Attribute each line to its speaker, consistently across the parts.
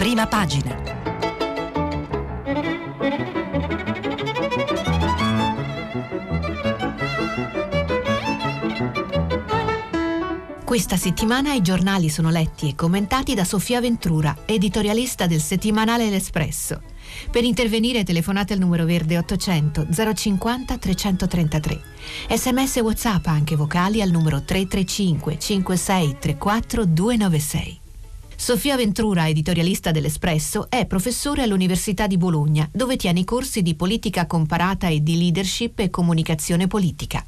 Speaker 1: prima pagina. Questa settimana i giornali sono letti e commentati da Sofia Ventura, editorialista del settimanale L'Espresso. Per intervenire telefonate al numero verde 800 050 333. Sms WhatsApp anche vocali al numero 335 56 34 296. Sofia Ventura, editorialista dell'Espresso, è professore all'Università di Bologna, dove tiene i corsi di politica comparata e di leadership e comunicazione politica.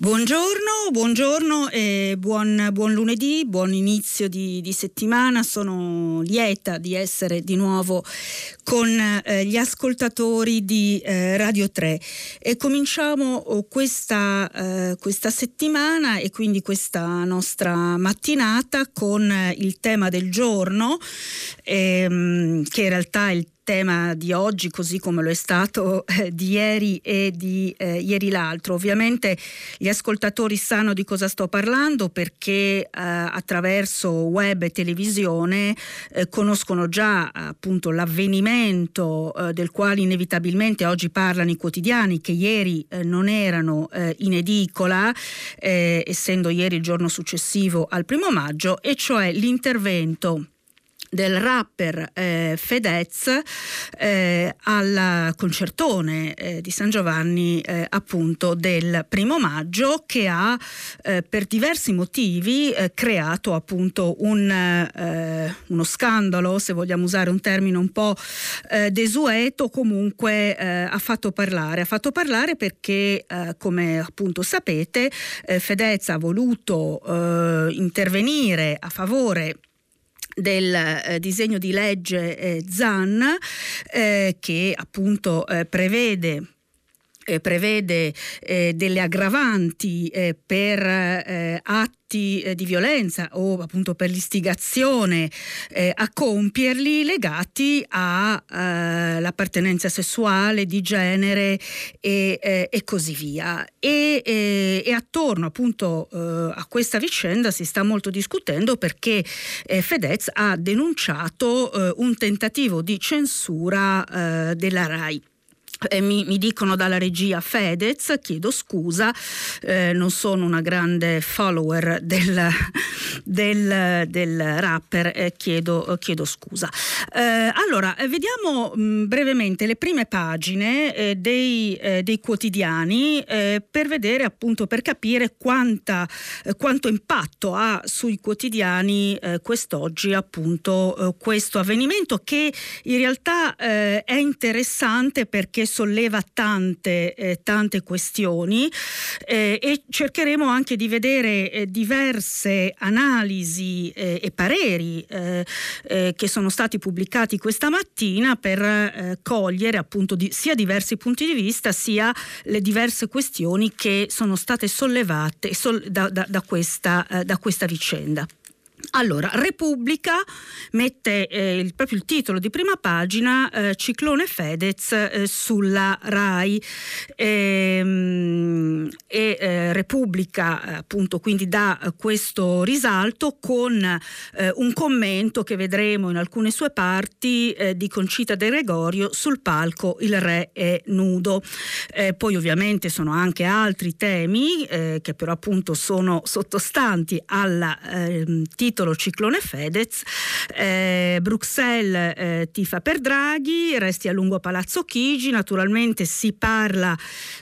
Speaker 2: Buongiorno, buongiorno e buon, buon, lunedì, buon inizio di, di, settimana. Sono lieta di essere di nuovo con eh, gli ascoltatori di eh, Radio 3 e cominciamo oh, questa, eh, questa, settimana e quindi questa nostra mattinata con il tema del giorno, ehm, che in realtà è il tema di oggi così come lo è stato eh, di ieri e di eh, ieri l'altro. Ovviamente gli ascoltatori sanno di cosa sto parlando perché eh, attraverso web e televisione eh, conoscono già appunto l'avvenimento eh, del quale inevitabilmente oggi parlano i quotidiani che ieri eh, non erano in edicola essendo ieri il giorno successivo al primo maggio e cioè l'intervento del rapper eh, Fedez eh, al concertone eh, di San Giovanni eh, appunto del primo maggio che ha eh, per diversi motivi eh, creato appunto un, uno scandalo se vogliamo usare un termine un po' desueto comunque ha fatto parlare. Ha fatto parlare perché come appunto sapete Fedez ha voluto intervenire a favore del eh, disegno di legge eh, ZAN eh, che appunto eh, prevede eh, prevede eh, delle aggravanti eh, per eh, atti eh, di violenza o appunto per l'istigazione eh, a compierli legati all'appartenenza sessuale, di genere e, e così via. E, e, attorno appunto a questa vicenda si sta molto discutendo perché Fedez ha denunciato un tentativo di censura della RAI. Eh, mi, mi, dicono dalla regia Fedez, chiedo scusa, eh, non sono una grande follower del, del, del rapper, eh, chiedo, chiedo, scusa. Eh, allora, eh, vediamo mh, mm, brevemente le prime pagine eh, dei, dei, quotidiani per vedere appunto, per capire quanta, quanto impatto ha sui quotidiani quest'oggi appunto questo avvenimento che in realtà è interessante perché solleva tante, eh, tante questioni eh, e cercheremo anche di vedere eh, diverse analisi eh, e pareri eh, eh, che sono stati pubblicati questa mattina per cogliere appunto di, sia diversi punti di vista sia le diverse questioni che sono state sollevate sol, da, da, da, questa, da questa vicenda. Allora, Repubblica mette eh, il, proprio il titolo di prima pagina, eh, Ciclone Fedez eh, sulla RAI ehm, e eh, Repubblica eh, appunto quindi dà questo risalto con eh, un commento che vedremo in alcune sue parti di Concita De Gregorio sul palco Il Re è nudo. poi ovviamente sono anche altri temi che però appunto sono sottostanti al ehm, titolo titolo Ciclone Fedez, eh, Bruxelles eh, tifa per Draghi, resti a lungo a Palazzo Chigi, naturalmente si parla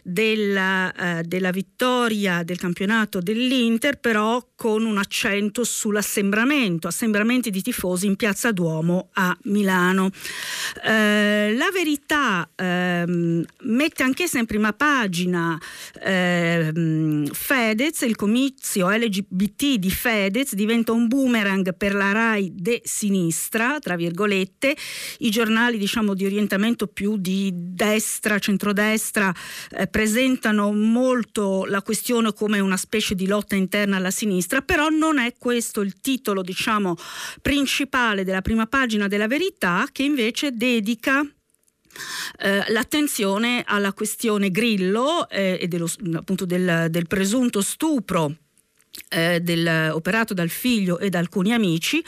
Speaker 2: della, eh, della vittoria del campionato dell'Inter, però con un accento sull'assembramento, assembramenti di tifosi in Piazza Duomo a Milano. Eh, la verità ehm, mette anch'essa in prima pagina ehm, Fedez, il comizio LGBT di Fedez diventa un boomerang per la RAI de sinistra, tra virgolette, i giornali diciamo di orientamento più di destra, centrodestra eh, presentano molto la questione come una specie di lotta interna alla sinistra però non è questo il titolo, diciamo, principale della prima pagina della verità che invece dedica eh, l'attenzione alla questione Grillo eh, e dello, appunto del, del presunto stupro eh, del, operato dal figlio e da alcuni amici,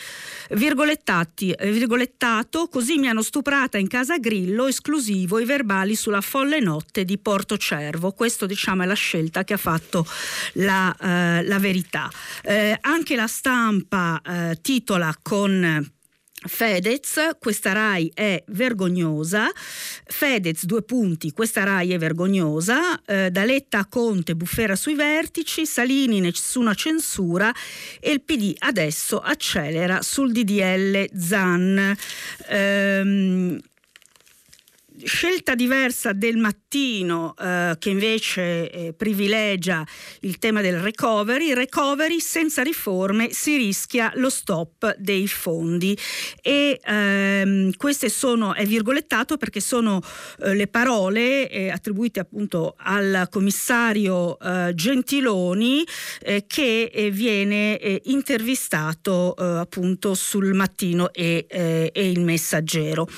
Speaker 2: virgolettati, eh, virgolettato, così mi hanno stuprata in casa Grillo, esclusivo i verbali sulla folle notte di Porto Cervo. Questo diciamo è la scelta che ha fatto la, eh, la verità. Eh, anche la stampa eh, titola con Fedez, questa RAI è vergognosa, Fedez due punti, questa RAI è vergognosa, eh, da Letta a Conte bufera sui vertici, Salini nessuna censura. E il PD adesso accelera sul DDL Zan. Ehm, scelta diversa del mattino eh, che invece eh, privilegia il tema del recovery, recovery senza riforme si rischia lo stop dei fondi e ehm, queste sono, è virgolettato perché sono eh, le parole eh, attribuite appunto al commissario eh, Gentiloni eh, che viene intervistato appunto sul mattino e, e il messaggero.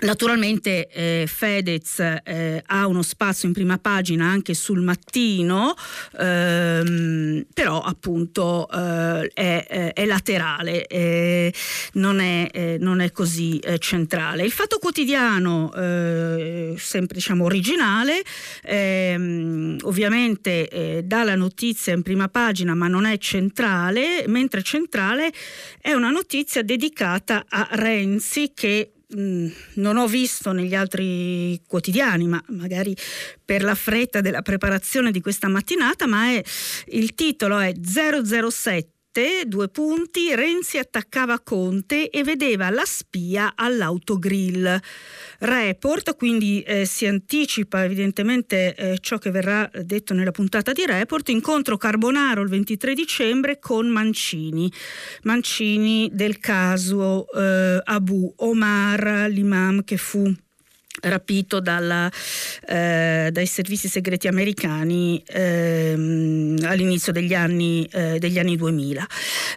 Speaker 2: Naturalmente eh, Fedez eh, ha uno spazio in prima pagina anche sul mattino, ehm, però appunto eh, è, è, laterale, eh, non è, eh, non, è, così eh, centrale. Il fatto quotidiano, sempre diciamo originale, ehm, ovviamente dà la notizia in prima pagina ma non è centrale, mentre centrale è una notizia dedicata a Renzi che Mm, non ho visto negli altri quotidiani, ma magari per la fretta della preparazione di questa mattinata, ma è, il titolo è 007 due punti, Renzi attaccava Conte e vedeva la spia all'autogrill. Report, quindi eh, si anticipa evidentemente eh, ciò che verrà detto nella puntata di Report, incontro Carbonaro il 23 dicembre con Mancini. Mancini del caso eh, Abu Omar, l'imam che fu rapito dalla, eh, dai servizi segreti americani ehm, all'inizio degli anni, eh, degli anni 2000.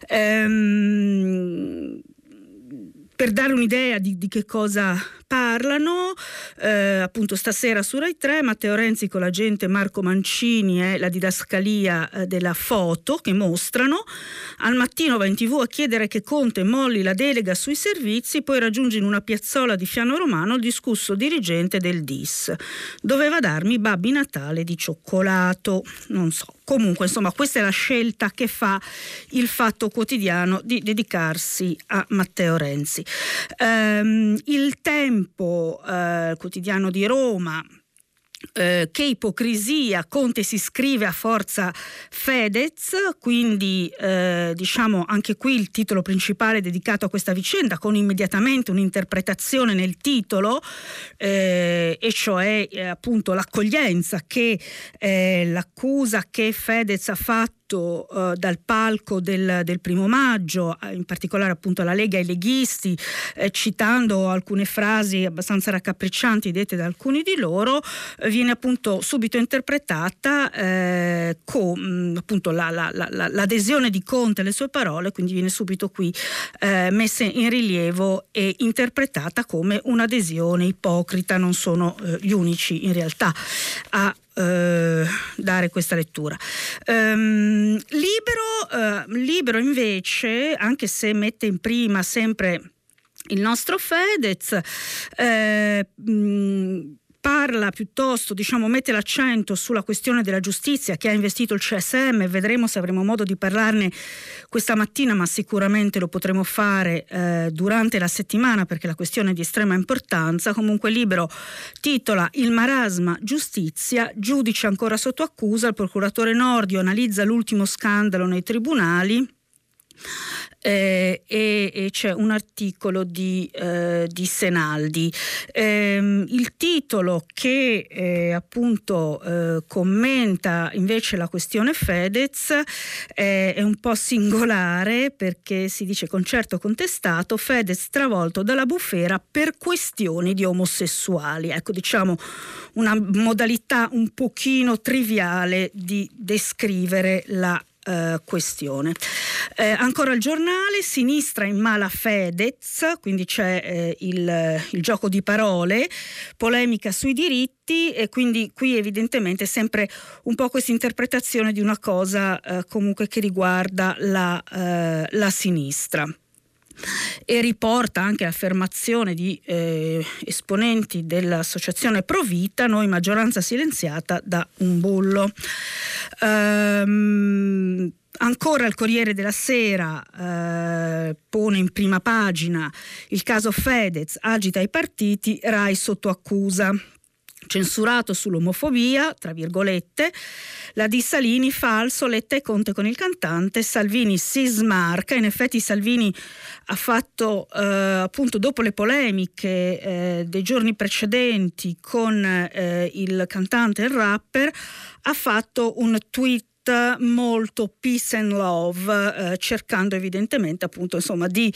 Speaker 2: Ehm, per dare un'idea di, di che cosa parlano, eh, appunto stasera su Rai 3, Matteo Renzi con l'agente Marco Mancini e la didascalia eh, della foto che mostrano, al mattino va in tv a chiedere che Conte molli la delega sui servizi, poi raggiunge in una piazzola di Fiano Romano il discusso dirigente del DIS. Doveva darmi Babbi Natale di cioccolato, non so. Comunque, insomma, questa è la scelta che fa il Fatto Quotidiano di dedicarsi a Matteo Renzi. Um, il tempo uh, quotidiano di Roma eh, che ipocrisia, Conte si scrive a forza Fedez, quindi eh, diciamo anche qui il titolo principale dedicato a questa vicenda con immediatamente un'interpretazione nel titolo eh, e cioè eh, appunto l'accoglienza che eh, l'accusa che Fedez ha fatto tutto eh, dal palco del, del, primo maggio, in particolare appunto la Lega e i leghisti, eh, citando alcune frasi abbastanza raccapriccianti dette da alcuni di loro, eh, viene appunto subito interpretata eh, con mm, appunto la, la, la, l'adesione di Conte alle sue parole, quindi viene subito qui eh, messa in rilievo e interpretata come un'adesione ipocrita, non sono gli unici in realtà a eh, dare questa lettura. Um, libero, uh, libero invece, anche se mette in prima sempre il nostro Fedez, eh, mh, parla piuttosto, diciamo, mette l'accento sulla questione della giustizia che ha investito il CSM, vedremo se avremo modo di parlarne questa mattina, ma sicuramente lo potremo fare eh, durante la settimana perché la questione è di estrema importanza. Comunque Libero titola Il marasma giustizia, giudice ancora sotto accusa, il procuratore Nordio analizza l'ultimo scandalo nei tribunali eh, e, e, c'è un articolo di, eh, di Senaldi. Eh, il titolo che eh, appunto eh, commenta invece la questione Fedez è un po' singolare perché si dice concerto contestato, Fedez travolto dalla bufera per questioni di omosessuali. Ecco diciamo una modalità un pochino triviale di descrivere la eh, questione. Eh, ancora il giornale, sinistra in mala Fedez, quindi c'è eh, il, il gioco di parole, polemica sui diritti e quindi qui evidentemente sempre un po' questa interpretazione di una cosa eh, comunque che riguarda la, eh, la sinistra e riporta anche affermazione di eh, esponenti dell'associazione Provita, noi maggioranza silenziata da un bullo. Ehm, Ancora il Corriere della Sera eh, pone in prima pagina il caso Fedez, agita i partiti, Rai sotto accusa censurato sull'omofobia, tra virgolette, la di Salini falso, Letta e Conte con il cantante, Salvini si smarca, in effetti Salvini ha fatto eh, appunto dopo le polemiche eh, dei giorni precedenti con eh, il cantante e il rapper, ha fatto un tweet molto peace and love, eh, cercando evidentemente appunto insomma di,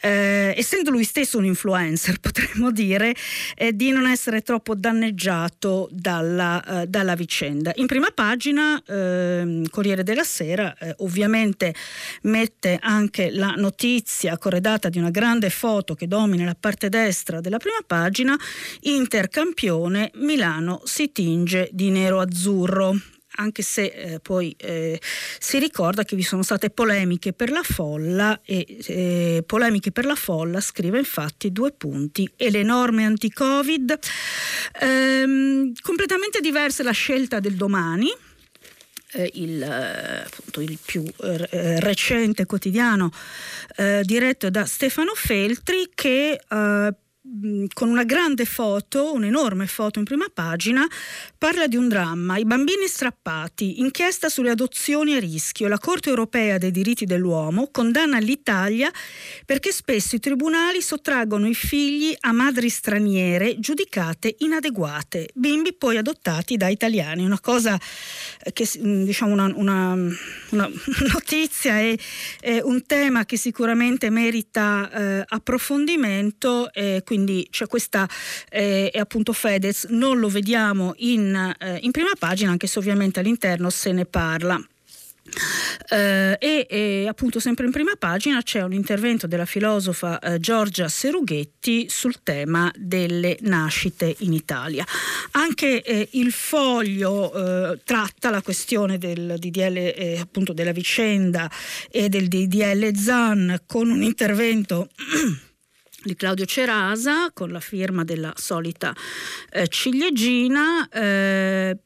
Speaker 2: eh, essendo lui stesso un influencer potremmo dire, eh, di non essere troppo danneggiato dalla, eh, dalla vicenda. In prima pagina ehm, Corriere della Sera eh, ovviamente mette anche la notizia corredata di una grande foto che domina la parte destra della prima pagina, Intercampione Milano si tinge di nero-azzurro anche se eh, poi eh, si ricorda che vi sono state polemiche per la folla e eh, polemiche per la folla scrive infatti due punti. E le norme anti-covid. Ehm, completamente diversa la scelta del domani eh, il, eh, appunto, il, più eh, recente quotidiano eh, diretto da Stefano Feltri che eh, con una grande foto, un'enorme foto in prima pagina, parla di un dramma, i bambini strappati, inchiesta sulle adozioni a rischio, la Corte europea dei diritti dell'uomo condanna l'Italia perché spesso i tribunali sottraggono i figli a madri straniere giudicate inadeguate, bimbi poi adottati da italiani, una cosa che mm, diciamo una, una, una notizia e un tema che sicuramente merita eh, approfondimento e quindi quindi c'è questa eh, e appunto Fedez non lo vediamo in, eh, in prima pagina anche se ovviamente all'interno se ne parla. Uh, e, e, appunto sempre in prima pagina c'è un intervento della filosofa uh, Giorgia Serughetti sul tema delle nascite in Italia. Anche eh, il foglio uh, tratta la questione del DDL, eh, appunto della vicenda e del DDL Zan con un intervento di Claudio Cerasa con la firma della solita eh, ciliegina. Eh,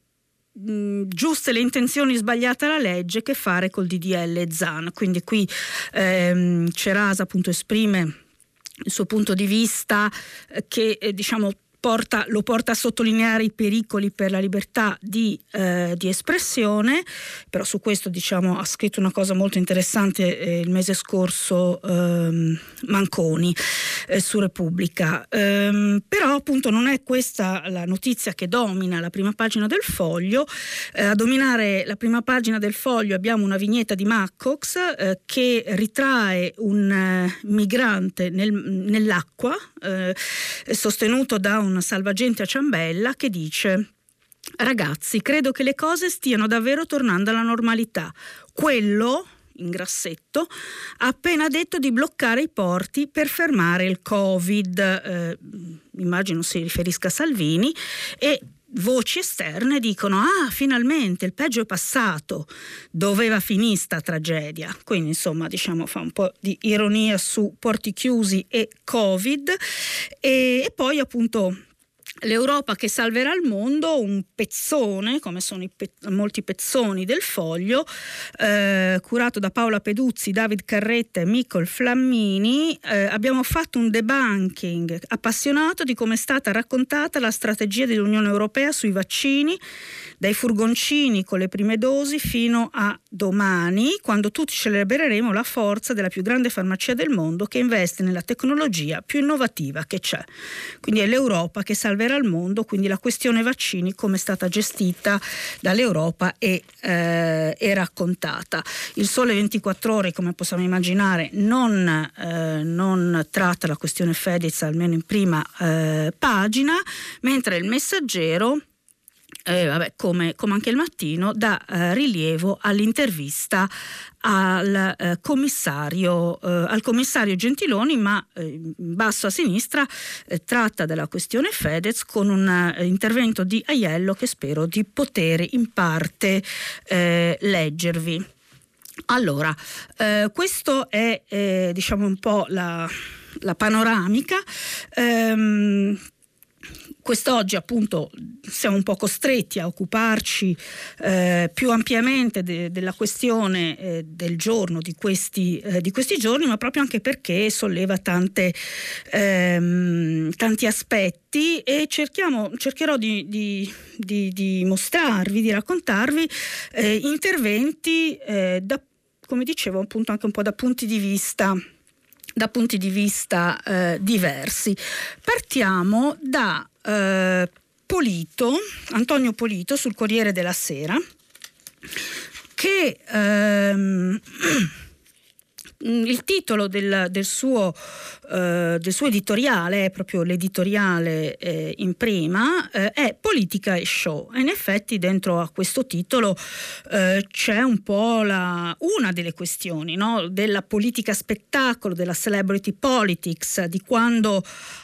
Speaker 2: giuste le intenzioni, sbagliata la legge, che fare col DDL Zan. Quindi qui ehm, Cerasa appunto esprime il suo punto di vista eh, che eh, diciamo porta, lo porta a sottolineare i pericoli per la libertà di, eh, di espressione, però su questo diciamo, ha scritto una cosa molto interessante eh, il mese scorso ehm, Manconi eh, su Repubblica. Ehm, però appunto non è questa la notizia che domina la prima pagina del foglio, eh, a dominare la prima pagina del foglio abbiamo una vignetta di Maccox eh, che ritrae un eh, migrante nel, nell'acqua sostenuto da un salvagente a ciambella che dice Ragazzi, credo che le cose stiano davvero tornando alla normalità. Quello, in grassetto, ha appena detto di bloccare i porti per fermare il Covid. Eh, immagino si riferisca a Salvini. E voci esterne dicono ah finalmente il peggio è passato doveva finire sta tragedia. Quindi insomma diciamo fa un po' di ironia su porti chiusi e covid. E, e poi appunto L'Europa che salverà il mondo, un pezzone, come sono pe- molti pezzoni del foglio, eh, curato da Paola Peduzzi, David Carretta e Miccol Flammini. Eh, abbiamo fatto un debunking appassionato di come è stata raccontata la strategia dell'Unione Europea sui vaccini, dai furgoncini con le prime dosi fino a domani, quando tutti celebreremo la forza della più grande farmacia del mondo che investe nella tecnologia più innovativa che c'è. Quindi è l'Europa che salverà il mondo, quindi la questione vaccini come è stata gestita dall'Europa e, eh, e raccontata. Il Sole 24 ore, come possiamo immaginare, non, eh, non tratta la questione Fedez almeno in prima eh, pagina, mentre il messaggero eh, vabbè, come, come, anche il mattino, dà eh, rilievo all'intervista al, eh, commissario, eh, al commissario Gentiloni, ma eh, in basso a sinistra eh, tratta della questione Fedez con un intervento di Aiello che spero di poter in parte leggervi. Allora, questo è diciamo un po' la, la panoramica. Ehm, Quest'oggi appunto siamo un po' costretti a occuparci eh, più ampiamente de- della questione eh, del giorno, di questi, eh, di questi, giorni, ma proprio anche perché solleva tante, ehm, tanti aspetti e cercherò di, di, di, mostrarvi, di raccontarvi eh, interventi eh, da, come dicevo appunto anche un po' da punti di vista da punti di vista eh, diversi. Partiamo da eh, Polito, Antonio Polito sul Corriere della Sera, che ehm, il titolo del, del, suo, eh, del, suo, editoriale, è proprio l'editoriale eh, in prima, eh, è Politica e Show. E in effetti dentro a questo titolo eh, c'è un po' la, una delle questioni no? della politica spettacolo, della celebrity politics, di quando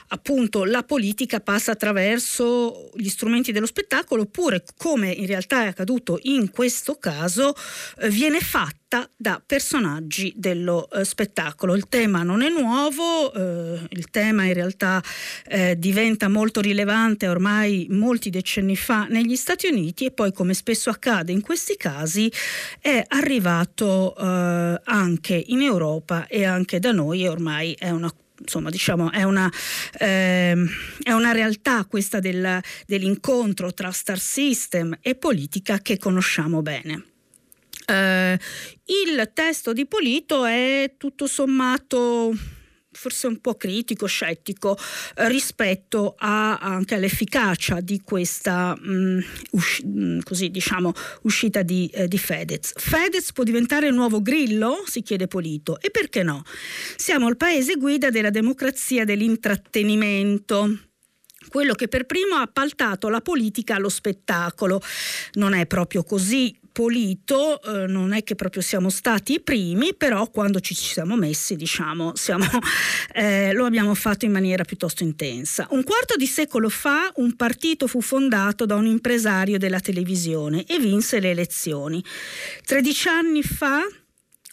Speaker 2: appunto la politica passa attraverso gli strumenti dello spettacolo oppure come in realtà è accaduto in questo caso eh, viene fatta da personaggi dello eh, spettacolo. Il tema non è nuovo, eh, il tema in realtà eh, diventa molto rilevante ormai molti decenni fa negli Stati Uniti e poi come spesso accade in questi casi è arrivato eh, anche in Europa e anche da noi e ormai è una insomma diciamo è una, eh, è una realtà questa del, dell'incontro tra Star System e politica che conosciamo bene. Eh, il testo di Polito è tutto sommato forse un po' critico, scettico eh, rispetto a, anche all'efficacia di questa mh, mm, usci- mh, mm, così, diciamo, uscita di, eh, di, Fedez. Fedez può diventare il nuovo Grillo? si chiede Polito. E perché no? Siamo il paese guida della democrazia dell'intrattenimento quello che per primo ha appaltato la politica allo spettacolo. Non è proprio così pulito, eh, non è che proprio siamo stati i primi, però quando ci, ci siamo messi, diciamo, siamo, eh, lo abbiamo fatto in maniera piuttosto intensa. Un quarto di secolo fa un partito fu fondato da un impresario della televisione e vinse le elezioni. Tredici anni fa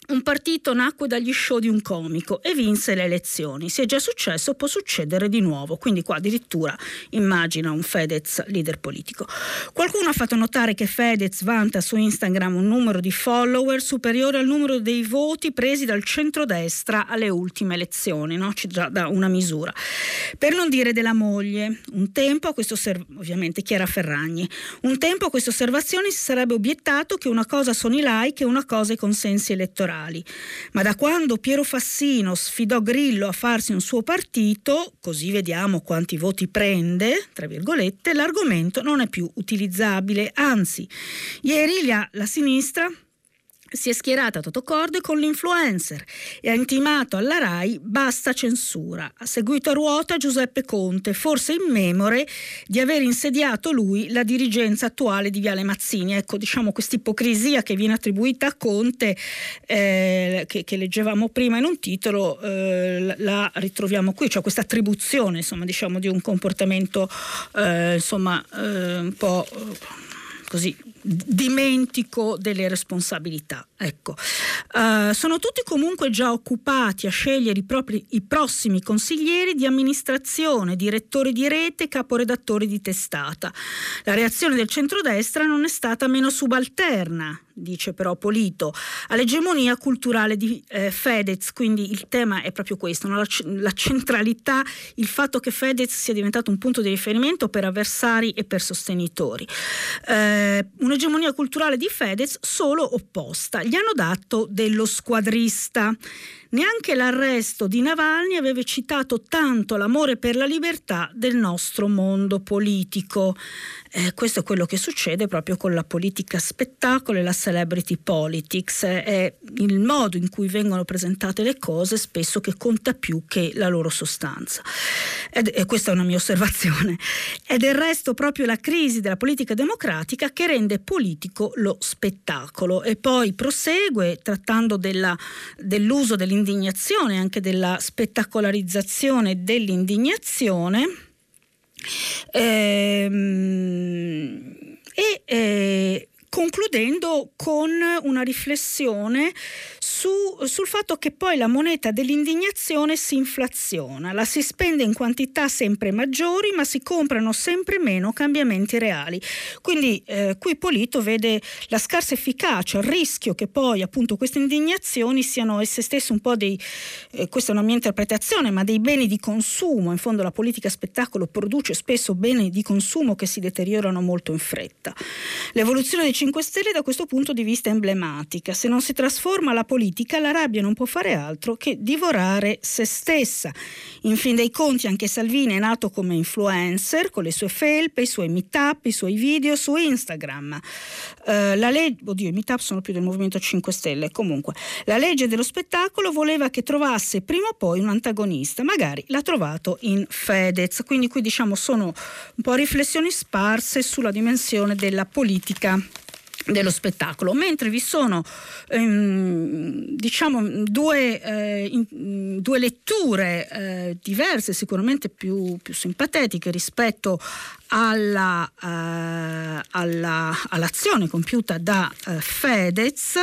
Speaker 2: un partito nacque dagli show di un comico e vinse le elezioni. Se è già successo, può succedere di nuovo. Quindi qua addirittura immagina un Fedez leader politico. Qualcuno ha fatto notare che Fedez vanta su Instagram un numero di follower superiore al numero dei voti presi dal centrodestra alle ultime elezioni, no? ci dà una misura. Per non dire della moglie, un tempo a questo osserv- ovviamente Chiara Ferragni, un tempo a queste osservazioni si sarebbe obiettato che una cosa sono i like e una cosa i consensi elettorali elettorali. Ma da quando Piero Fassino sfidò Grillo a farsi un suo partito, così vediamo quanti voti prende, tra virgolette, l'argomento non è più utilizzabile. Anzi, ieri la, la sinistra si è schierata a Totocorde con l'influencer e ha intimato alla RAI basta censura. Ha seguito a ruota Giuseppe Conte, forse in memore di aver insediato lui la dirigenza attuale di Viale Mazzini. Ecco, diciamo questa ipocrisia che viene attribuita a Conte, eh, che, che, leggevamo prima in un titolo, eh, la ritroviamo qui, cioè questa attribuzione insomma, diciamo, di un comportamento eh, insomma, eh, un po' così dimentico delle responsabilità. Ecco. Uh, sono tutti comunque già occupati a scegliere i, propri, i prossimi consiglieri di amministrazione, direttori di rete, caporedattori di testata. La reazione del centrodestra non è stata meno subalterna dice però Polito, all'egemonia culturale di eh, Fedez, quindi il tema è proprio questo, no? la, la, centralità, il fatto che Fedez sia diventato un punto di riferimento per avversari e per sostenitori. Eh, un'egemonia culturale di Fedez solo opposta, gli hanno dato dello squadrista. Neanche l'arresto di Navalny aveva citato tanto l'amore per la libertà del nostro mondo politico. Eh, questo è quello che succede proprio con la politica spettacolo e la celebrity politics. È il modo in cui vengono presentate le cose spesso che conta più che la loro sostanza. Ed, e questa è una mia osservazione. È del resto proprio la crisi della politica democratica che rende politico lo spettacolo. E poi prosegue trattando della, dell'uso dell'indignazione, anche della spettacolarizzazione dell'indignazione Ehm, e eh, concludendo con una riflessione su, sul fatto che poi la moneta dell'indignazione si inflaziona, la si spende in quantità sempre maggiori ma si comprano sempre meno cambiamenti reali. Quindi eh, qui Polito vede la scarsa efficacia, il rischio che poi appunto queste indignazioni siano esse stesse un po' dei, eh, questa è una mia interpretazione, ma dei beni di consumo, in fondo la politica spettacolo produce spesso beni di consumo che si deteriorano molto in fretta. L'evoluzione dei 5 Stelle da questo punto di vista è emblematica, se non si trasforma la politica la rabbia non può fare altro che divorare se stessa. In fin dei conti anche Salvini è nato come influencer con le sue felpe, i suoi meetup, i suoi video su Instagram. Uh, la legge, oddio, i meetup sono più del Movimento 5 Stelle, comunque. La legge dello spettacolo voleva che trovasse prima o poi un antagonista, magari l'ha trovato in Fedez, quindi qui diciamo sono un po' riflessioni sparse sulla dimensione della politica dello spettacolo, mentre vi sono ehm, diciamo due, eh, in, due letture eh, diverse, sicuramente più, più, simpatetiche rispetto alla, eh, alla, all'azione compiuta da eh, Fedez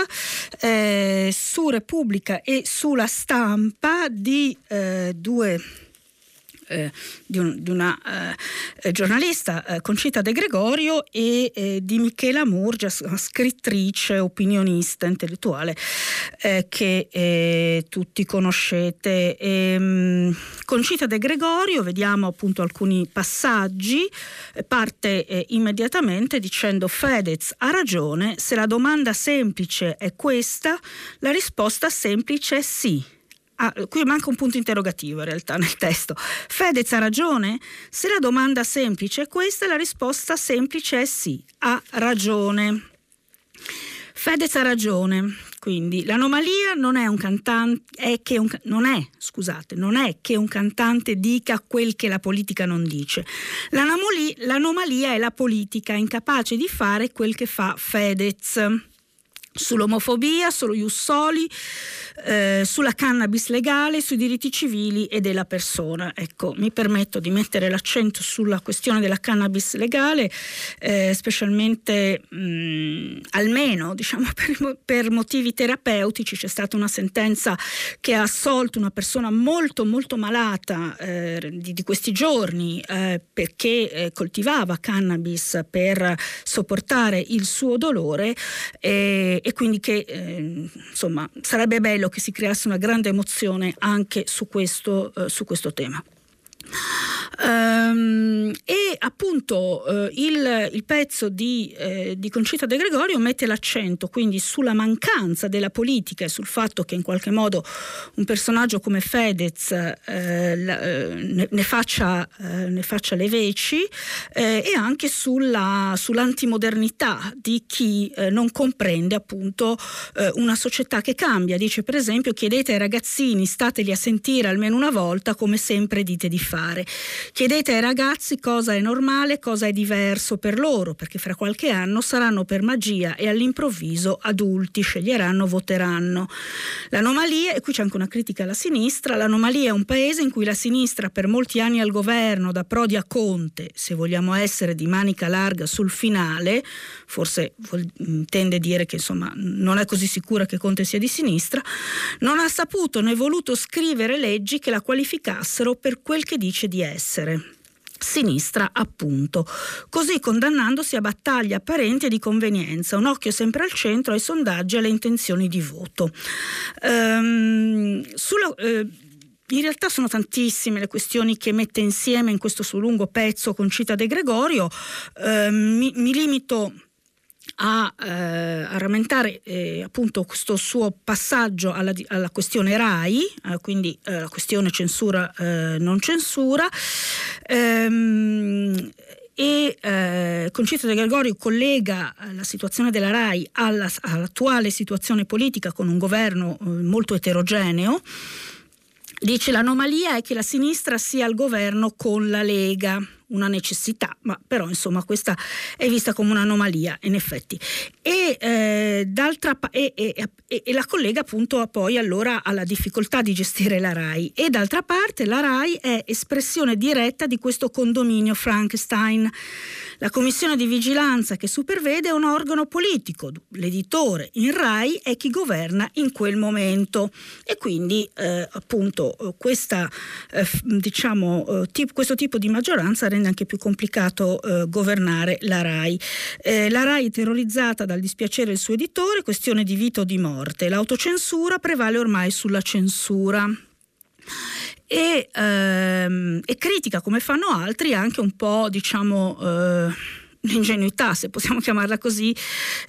Speaker 2: eh, su Repubblica e sulla stampa di eh, due eh, di, un, di, una eh, giornalista, eh, Concita De Gregorio, e eh, di Michela Murgia, scrittrice, opinionista, intellettuale, eh, che tutti conoscete. E, ehm, Concita De Gregorio, vediamo appunto alcuni passaggi, parte immediatamente dicendo Fedez ha ragione, se la domanda semplice è questa, la risposta semplice è sì. Ah, qui manca un punto interrogativo in realtà nel testo. Fedez ha ragione? Se la domanda semplice è questa, la risposta semplice è sì, ha ragione. Fedez ha ragione, quindi l'anomalia non è cantante, è un, non è, scusate, non è che un cantante dica quel che la politica non dice. L'anomalia, l'anomalia è la politica incapace di fare quel che fa Fedez sull'omofobia, sullo Jussoli, eh, sulla cannabis legale, sui diritti civili e della persona. Ecco, mi permetto di mettere l'accento sulla questione della cannabis legale, eh, specialmente mh, almeno diciamo, per, per, motivi terapeutici. C'è stata una sentenza che ha assolto una persona molto molto malata eh, di, di, questi giorni eh, perché eh, coltivava cannabis per sopportare il suo dolore e quindi che eh, insomma sarebbe bello che si creasse una grande emozione anche su questo, eh, su questo tema. Um, e appunto uh, il, il, pezzo di, eh, di, Concita De Gregorio mette l'accento quindi sulla mancanza della politica e sul fatto che in qualche modo un personaggio come Fedez eh, la, eh, ne, ne, faccia, eh, ne, faccia, le veci eh, e anche sulla, sull'antimodernità di chi non comprende appunto una società che cambia. Dice per esempio chiedete ai ragazzini stateli a sentire almeno una volta come sempre dite di fare. Chiedete ai ragazzi cosa è normale, cosa è diverso per loro, perché fra qualche anno saranno per magia e all'improvviso adulti, sceglieranno, voteranno. L'anomalia, e qui c'è anche una critica alla sinistra, l'anomalia è un paese in cui la sinistra per molti anni al governo, da Prodi a Conte, se vogliamo essere di manica larga sul finale, forse intende dire che insomma non è così sicura che Conte sia di sinistra, non ha saputo né voluto scrivere leggi che la qualificassero per quel che dice di essere. Sinistra appunto, così condannandosi a battaglie apparenti e di convenienza, un occhio sempre al centro ai sondaggi e alle intenzioni di voto. Ehm, sulla, eh, in realtà sono tantissime le questioni che mette insieme in questo suo lungo pezzo con Cita De Gregorio, ehm, mi, mi limito a, eh, a rammentare eh, appunto questo suo passaggio alla, alla questione RAI, eh, quindi eh, la questione censura eh, non censura. Ehm, e eh, Concito De Gregorio collega la situazione della RAI alla, all'attuale situazione politica con un governo eh, molto eterogeneo. Dice l'anomalia è che la sinistra sia al governo con la Lega, una necessità, ma però insomma questa è vista come un'anomalia in effetti. E, eh, e, e, e, la collega appunto poi allora alla difficoltà di gestire la RAI e d'altra parte la RAI è espressione diretta di questo condominio Frankenstein. La commissione di vigilanza che supervede è un organo politico, l'editore in RAI è chi governa in quel momento e quindi eh, appunto questa, eh, diciamo, eh, tip, questo tipo di maggioranza rende anche più complicato eh, governare la RAI. Eh, la RAI terrorizzata dal dispiacere del suo editore, questione di vita o di morte. L'autocensura prevale ormai sulla censura. E, ehm, e critica, come fanno altri, anche un po', diciamo, eh, l'ingenuità, se possiamo chiamarla così,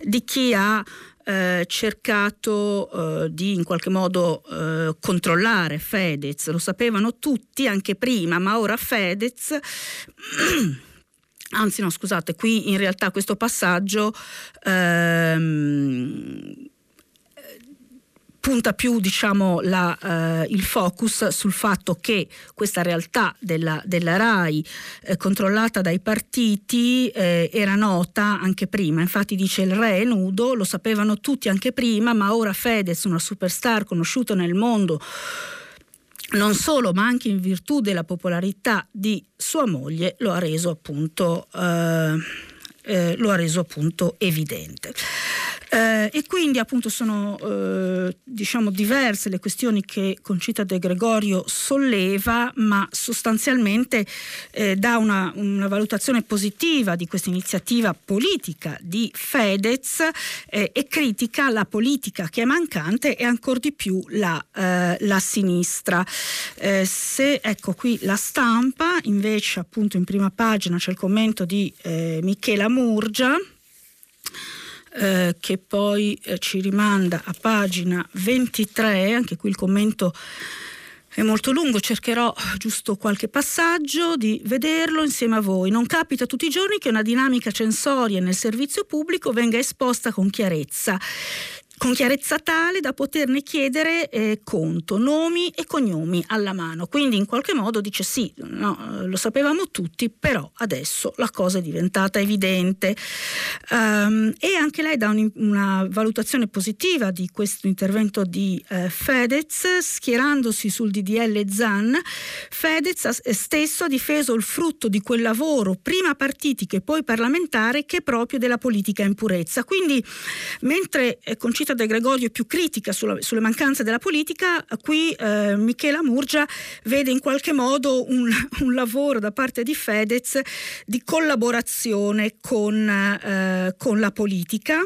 Speaker 2: di chi ha eh, cercato eh, di in qualche modo eh, controllare Fedez, lo sapevano tutti anche prima, ma ora Fedez anzi no scusate, qui in realtà questo passaggio ehm, punta più diciamo, la, eh, il focus sul fatto che questa realtà della, della RAI eh, controllata dai partiti eh, era nota anche prima, infatti dice il re è nudo, lo sapevano tutti anche prima, ma ora Fedez, una superstar conosciuta nel mondo, non solo, ma anche in virtù della popolarità di sua moglie, lo ha reso appunto, eh, eh, lo ha reso appunto evidente. Eh, e quindi appunto sono eh, diciamo diverse le questioni che Concita De Gregorio solleva, ma sostanzialmente eh, dà una, una, valutazione positiva di questa iniziativa politica di Fedez eh, e critica la politica che è mancante e ancora di più la, eh, la sinistra. Eh, se ecco qui la stampa, invece appunto in prima pagina c'è il commento di Michela Murgia eh, che poi eh, ci rimanda a pagina 23, anche qui il commento è molto lungo, cercherò giusto qualche passaggio di vederlo insieme a voi. Non capita tutti i giorni che una dinamica censoria nel servizio pubblico venga esposta con chiarezza con chiarezza tale da poterne chiedere eh, conto, nomi e cognomi alla mano. Quindi in qualche modo dice sì, no, lo sapevamo tutti, però adesso la cosa è diventata evidente. Um, e anche lei dà un, una valutazione positiva di questo intervento di eh, Fedez, schierandosi sul DDL Zan. Fedez stesso ha difeso il frutto di quel lavoro, prima partitico e poi parlamentare, che è proprio della politica in purezza. Quindi mentre eh, Concita Conchita De Gregorio più critica sulla, sulle mancanze della politica, qui eh, Michela Murgia vede in qualche modo un, un, lavoro da parte di Fedez di collaborazione con, eh, con la politica.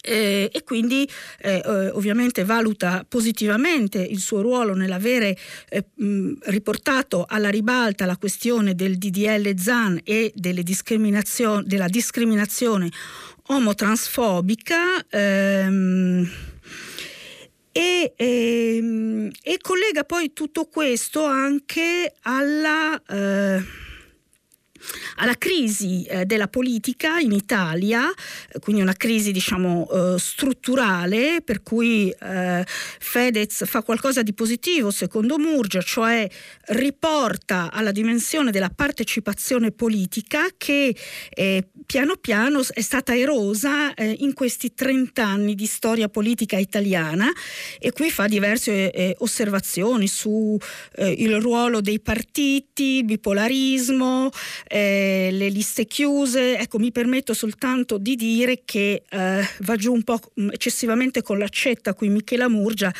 Speaker 2: Eh, e quindi eh, eh ovviamente valuta positivamente il suo ruolo nell'avere eh, mh, riportato alla ribalta la questione del DDL ZAN e della discriminazione omotransfobica ehm, e, ehm, e, collega poi tutto questo anche alla... Eh, alla crisi eh, della politica in Italia, eh, quindi una crisi diciamo eh, strutturale per cui eh, Fedez fa qualcosa di positivo secondo Murgia, cioè riporta alla dimensione della partecipazione politica che eh, piano piano è stata erosa eh, in questi 30 anni di storia politica italiana. E qui fa diverse osservazioni su il ruolo dei partiti, bipolarismo, eh, le liste chiuse. Ecco, mi permetto soltanto di dire che eh, va giù un po' eccessivamente con l'accetta qui Michela Murgia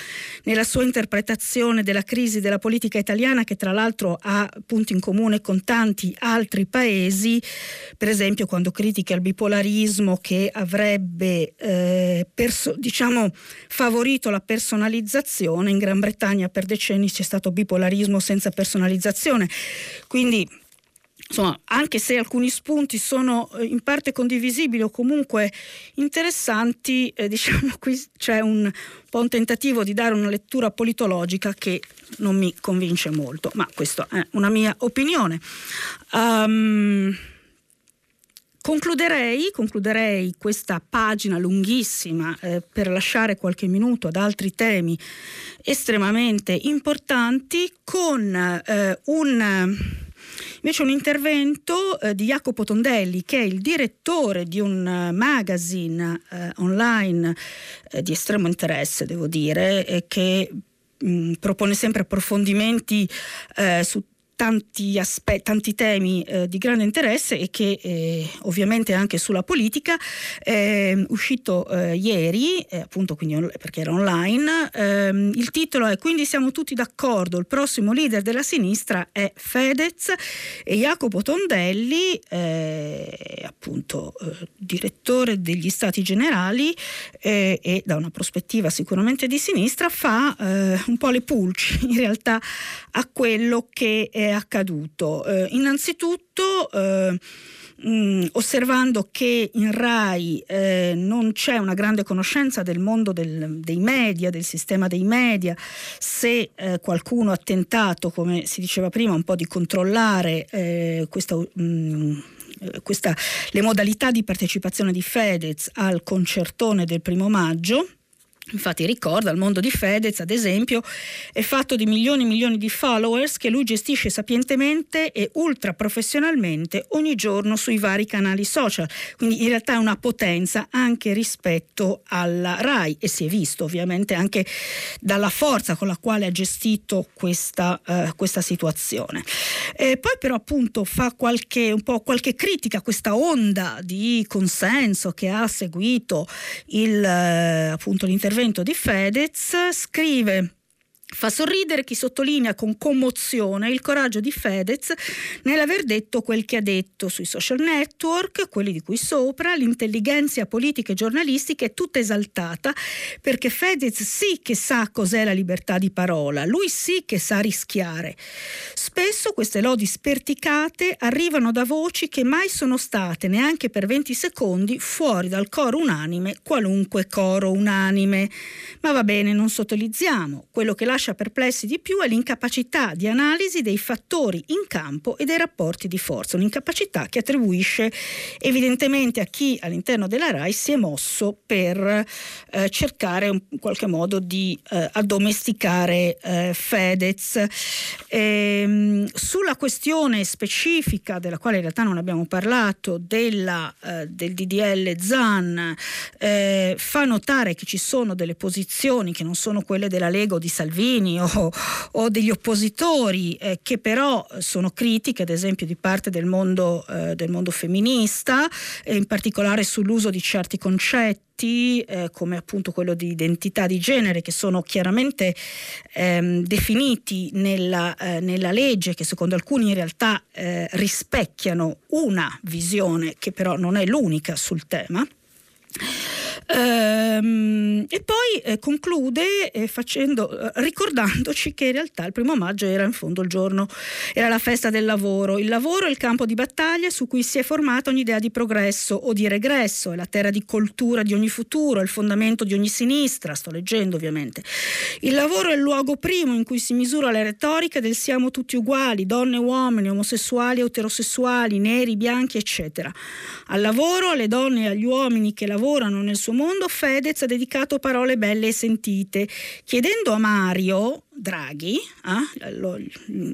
Speaker 2: nella sua interpretazione della crisi della politica italiana che tra l'altro ha punti in comune con tanti altri paesi, per esempio quando critica il bipolarismo che avrebbe eh, perso- diciamo, favorito la personalizzazione, in Gran Bretagna per decenni c'è stato bipolarismo senza personalizzazione. Quindi insomma, anche se alcuni spunti sono eh, in parte condivisibili o comunque interessanti, eh, diciamo qui c'è un po' un tentativo di dare una lettura politologica che non mi convince molto, ma questa è una mia opinione. Um, Concluderei, concluderei, questa pagina lunghissima eh, per lasciare qualche minuto ad altri temi estremamente importanti con eh, un Invece un intervento eh, di Jacopo Tondelli, che è il direttore di un uh, magazine eh, online eh, di estremo interesse, devo dire, che mh, mm, propone sempre approfondimenti eh, su tanti, aspetti, tanti temi eh, di grande interesse e che eh, ovviamente anche sulla politica uscito eh, ieri, eh, appunto quindi perché era online, ehm, il titolo è Quindi siamo tutti d'accordo, il prossimo leader della sinistra è Fedez e Jacopo Tondelli, eh, appunto eh, direttore degli Stati Generali e da una prospettiva sicuramente di sinistra, fa un po' le pulci in realtà a quello che accaduto? Eh, innanzitutto eh, mh, mm, osservando che in RAI eh, non c'è una grande conoscenza del mondo del, dei media, del sistema dei media, se eh, qualcuno ha tentato, come si diceva prima, un po' di controllare eh, questa... Mh, mm, questa, le modalità di partecipazione di Fedez al concertone del primo maggio, Infatti ricorda, il mondo di Fedez, ad esempio, è fatto di milioni e milioni di followers che lui gestisce sapientemente e ultra professionalmente ogni giorno sui vari canali social. Quindi in realtà è una potenza anche rispetto alla RAI e si è visto ovviamente anche dalla forza con la quale ha gestito questa, uh, questa situazione. E poi però appunto fa qualche, un po' qualche critica a questa onda di consenso che ha seguito il, uh, appunto, l'intervento intervento di Fedez, scrive Fa sorridere chi sottolinea con commozione il coraggio di Fedez nell'aver detto quel che ha detto sui social network, quelli di cui sopra, l'intelligenza politica e giornalistica è tutta esaltata perché Fedez sì che sa cos'è la libertà di parola, lui sì che sa rischiare. Spesso queste lodi sperticate arrivano da voci che mai sono state neanche per 20 secondi fuori dal coro unanime, qualunque coro unanime. Ma va bene, non sottolineiamo quello che lascia perplessi di più è l'incapacità di analisi dei fattori in campo e dei rapporti di forza, un'incapacità che attribuisce evidentemente a chi all'interno della RAI si è mosso per eh, cercare in qualche modo di eh, addomesticare eh, Fedez. E, ehm, sulla questione specifica della quale in realtà non abbiamo parlato, della, eh, del DDL ZAN, eh, fa notare che ci sono delle posizioni che non sono quelle della Lega o di Salvini, cittadini o, o degli oppositori eh, che però sono critiche ad esempio di parte del mondo, eh, del mondo femminista, in particolare sull'uso di certi concetti eh, come appunto quello di identità di genere che sono chiaramente ehm, definiti nella, eh, nella, legge che secondo alcuni in realtà eh, rispecchiano una visione che però non è l'unica sul tema. Ehm, e poi eh, conclude eh, facendo, eh, ricordandoci che in realtà il primo maggio era in fondo il giorno, era la festa del lavoro. Il lavoro è il campo di battaglia su cui si è formata ogni idea di progresso o di regresso, è la terra di coltura di ogni futuro, è il fondamento di ogni sinistra, sto leggendo ovviamente. Il lavoro è il luogo primo in cui si misura la retorica del siamo tutti uguali, donne e uomini, omosessuali, eterosessuali, neri, bianchi, eccetera. Al lavoro, alle donne e agli uomini che lavorano nel suo mondo, Fedez ha dedicato parole belle e sentite, chiedendo a Mario Draghi, eh, lo,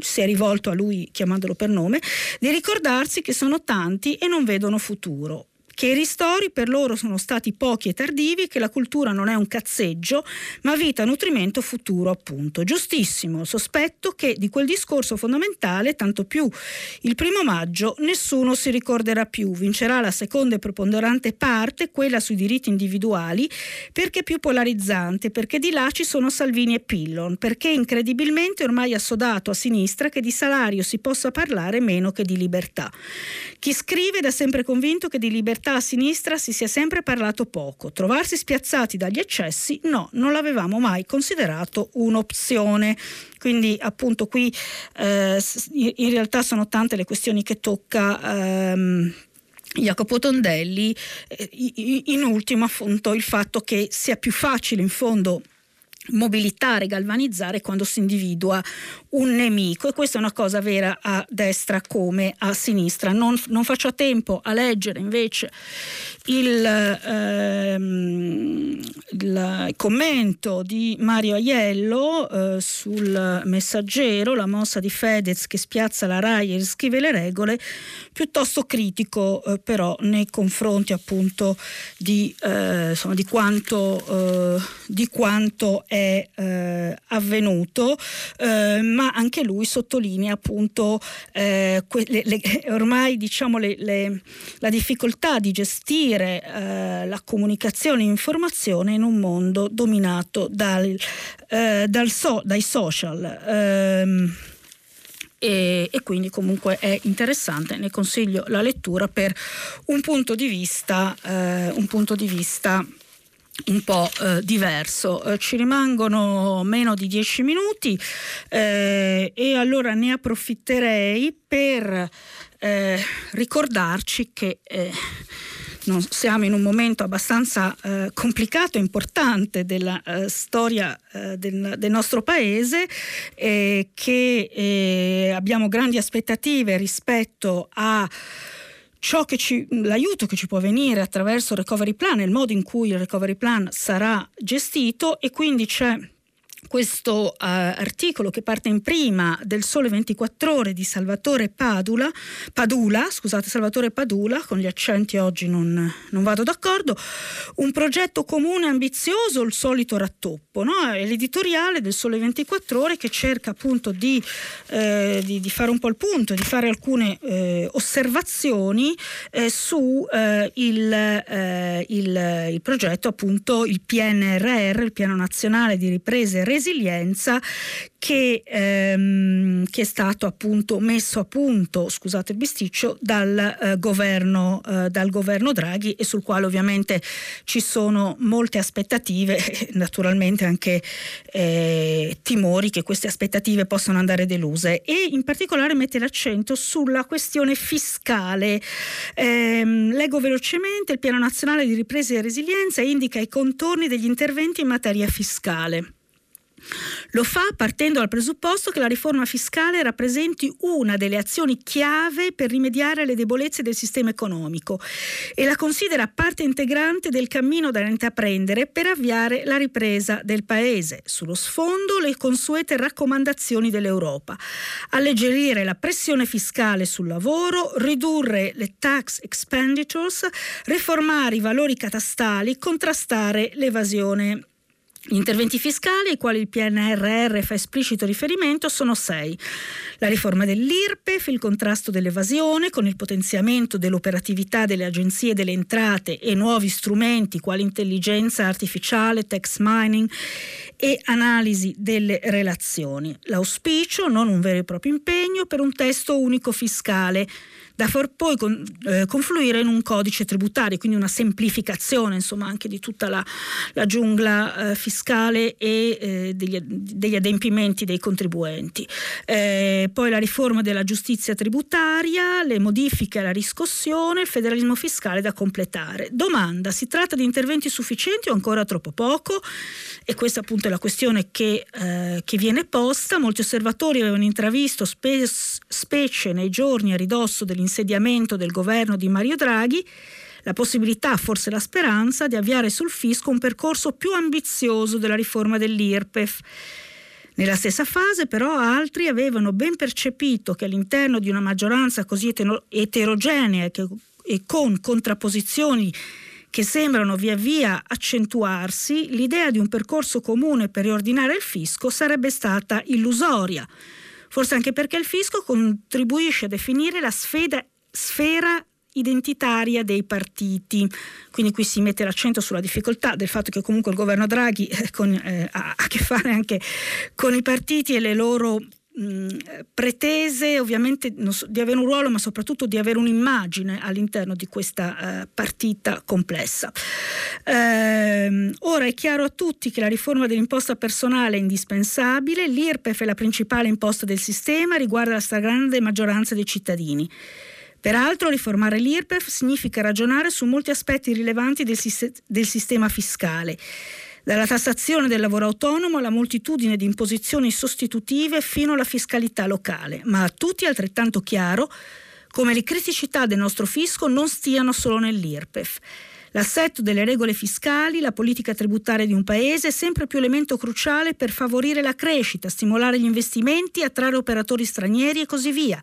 Speaker 2: si è rivolto a lui chiamandolo per nome, di ricordarsi che sono tanti e non vedono futuro che i ristori per loro sono stati pochi e tardivi, che la cultura non è un cazzeggio, ma vita, nutrimento, futuro, appunto. Giustissimo, sospetto che di quel discorso fondamentale, tanto più il primo maggio, nessuno si ricorderà più. Vincerà la seconda e preponderante parte, quella sui diritti individuali, perché più polarizzante, perché di là ci sono Salvini e Pillon, perché incredibilmente ormai assodato a sinistra che di salario si possa parlare meno che di libertà. Chi scrive da sempre convinto che di libertà realtà a sinistra si sia sempre parlato poco. Trovarsi spiazzati dagli eccessi, no, non l'avevamo mai considerato un'opzione. Quindi appunto qui eh, in realtà sono tante le questioni che tocca. Ehm, Jacopo Tondelli, eh, in ultimo appunto il fatto che sia più facile in fondo mobilitare, galvanizzare quando si individua un nemico e questa è una cosa vera a destra come a sinistra. Non, non faccio a tempo a leggere invece il, ehm, il commento di Mario Aiello eh, sul messaggero, la mossa di Fedez che spiazza la RAI e riscrive le regole, piuttosto critico eh, però nei confronti appunto di, eh, insomma, di, quanto, eh, di quanto è eh, avvenuto, eh, ma anche lui sottolinea appunto le, le, ormai diciamo le, la difficoltà di gestire eh, la comunicazione e informazione in un mondo dominato dal, eh, dal so, dai social. Ehm, e, e, quindi comunque è interessante, ne consiglio la lettura per un punto di vista, eh, un, punto di vista un po' eh, diverso. Eh, ci rimangono meno di dieci minuti eh, e allora ne approfitterei per eh, ricordarci che eh, siamo in un momento abbastanza eh, complicato e importante della eh, storia eh, del, del, nostro paese, eh, che abbiamo grandi aspettative rispetto a ciò che ci, l'aiuto che ci può venire attraverso il recovery plan, il modo in cui il recovery plan sarà gestito e quindi c'è questo uh, articolo che parte in prima del Sole 24 Ore di Salvatore Padula, Padula, scusate, Salvatore Padula, con gli accenti oggi non, non vado d'accordo, un progetto comune ambizioso, il solito rattoppo, no? è l'editoriale del Sole 24 Ore che cerca appunto di, eh, di, di fare un po' il punto, di fare alcune eh, osservazioni eh, su eh, il, eh, il, il progetto appunto il PNRR, il Piano Nazionale di Ripresa e Resilienza resilienza che, ehm, che, è stato appunto messo a punto, scusate il bisticcio, dal, eh, governo, eh, dal governo Draghi e sul quale ovviamente ci sono molte aspettative naturalmente anche eh, timori che queste aspettative possano andare deluse e in particolare mette l'accento sulla questione fiscale. Ehm, leggo velocemente, il Piano Nazionale di Ripresa e Resilienza indica i contorni degli interventi in materia fiscale. Lo fa partendo dal presupposto che la riforma fiscale rappresenti una delle azioni chiave per rimediare alle debolezze del sistema economico e la considera parte integrante del cammino da intraprendere per avviare la ripresa del Paese. Sullo sfondo le consuete raccomandazioni dell'Europa. Alleggerire la pressione fiscale sul lavoro, ridurre le tax expenditures, riformare i valori catastali, contrastare l'evasione gli interventi fiscali ai quali il PNRR fa esplicito riferimento sono sei. La riforma dell'IRPEF, il contrasto dell'evasione con il potenziamento dell'operatività delle agenzie delle entrate e nuovi strumenti quali intelligenza artificiale, text mining e analisi delle relazioni. L'auspicio, non un vero e proprio impegno, per un testo unico fiscale da far poi con, eh, confluire in un codice tributario, quindi una semplificazione insomma, anche di tutta la, la giungla eh, fiscale e eh, degli, degli, adempimenti dei contribuenti. Eh, poi la riforma della giustizia tributaria, le modifiche alla riscossione, il federalismo fiscale da completare. Domanda, si tratta di interventi sufficienti o ancora troppo poco? E questa appunto è la questione che, eh, che viene posta. Molti osservatori avevano intravisto spe- specie nei giorni a ridosso dell'inizio insediamento del governo di Mario Draghi, la possibilità, forse la speranza, di avviare sul fisco un percorso più ambizioso della riforma dell'IRPEF. Nella stessa fase però altri avevano ben percepito che all'interno di una maggioranza così eterogenea e con contrapposizioni che sembrano via via accentuarsi, l'idea di un percorso comune per riordinare il fisco sarebbe stata illusoria forse anche perché il fisco contribuisce a definire la sfera, sfera identitaria dei partiti. Quindi qui si mette l'accento sulla difficoltà del fatto che comunque il governo Draghi eh, con, eh, ha a che fare anche con i partiti e le loro mh, pretese ovviamente so, di avere un ruolo ma soprattutto di avere un'immagine all'interno di questa eh, partita complessa. Eh, ora è chiaro a tutti che la riforma dell'imposta personale è indispensabile, l'IRPEF è la principale imposta del sistema, riguarda la stragrande maggioranza dei cittadini. Peraltro riformare l'IRPEF significa ragionare su molti aspetti rilevanti del, del sistema fiscale dalla tassazione del lavoro autonomo alla moltitudine di imposizioni sostitutive fino alla fiscalità locale, ma a tutti è altrettanto chiaro come le criticità del nostro fisco non stiano solo nell'IRPEF. L'assetto delle regole fiscali, la politica tributaria di un paese è sempre più elemento cruciale per favorire la crescita, stimolare gli investimenti, attrarre operatori stranieri e così via.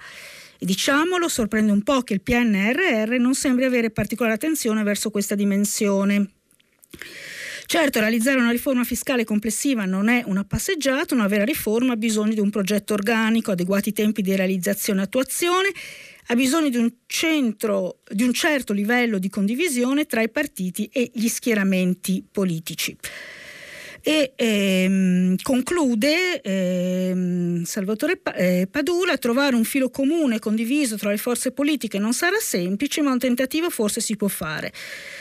Speaker 2: E diciamolo, sorprende un po' che il PNRR non sembri avere particolare attenzione verso questa dimensione. Certo, realizzare una riforma fiscale complessiva non è una passeggiata, una vera riforma. Ha bisogno di un progetto organico, adeguati tempi di realizzazione e attuazione, ha bisogno di un, centro, di un certo livello di condivisione tra i partiti e gli schieramenti politici e ehm, conclude ehm, Salvatore eh, Padula trovare un filo comune condiviso tra le forze politiche non sarà semplice ma un tentativo forse si può fare.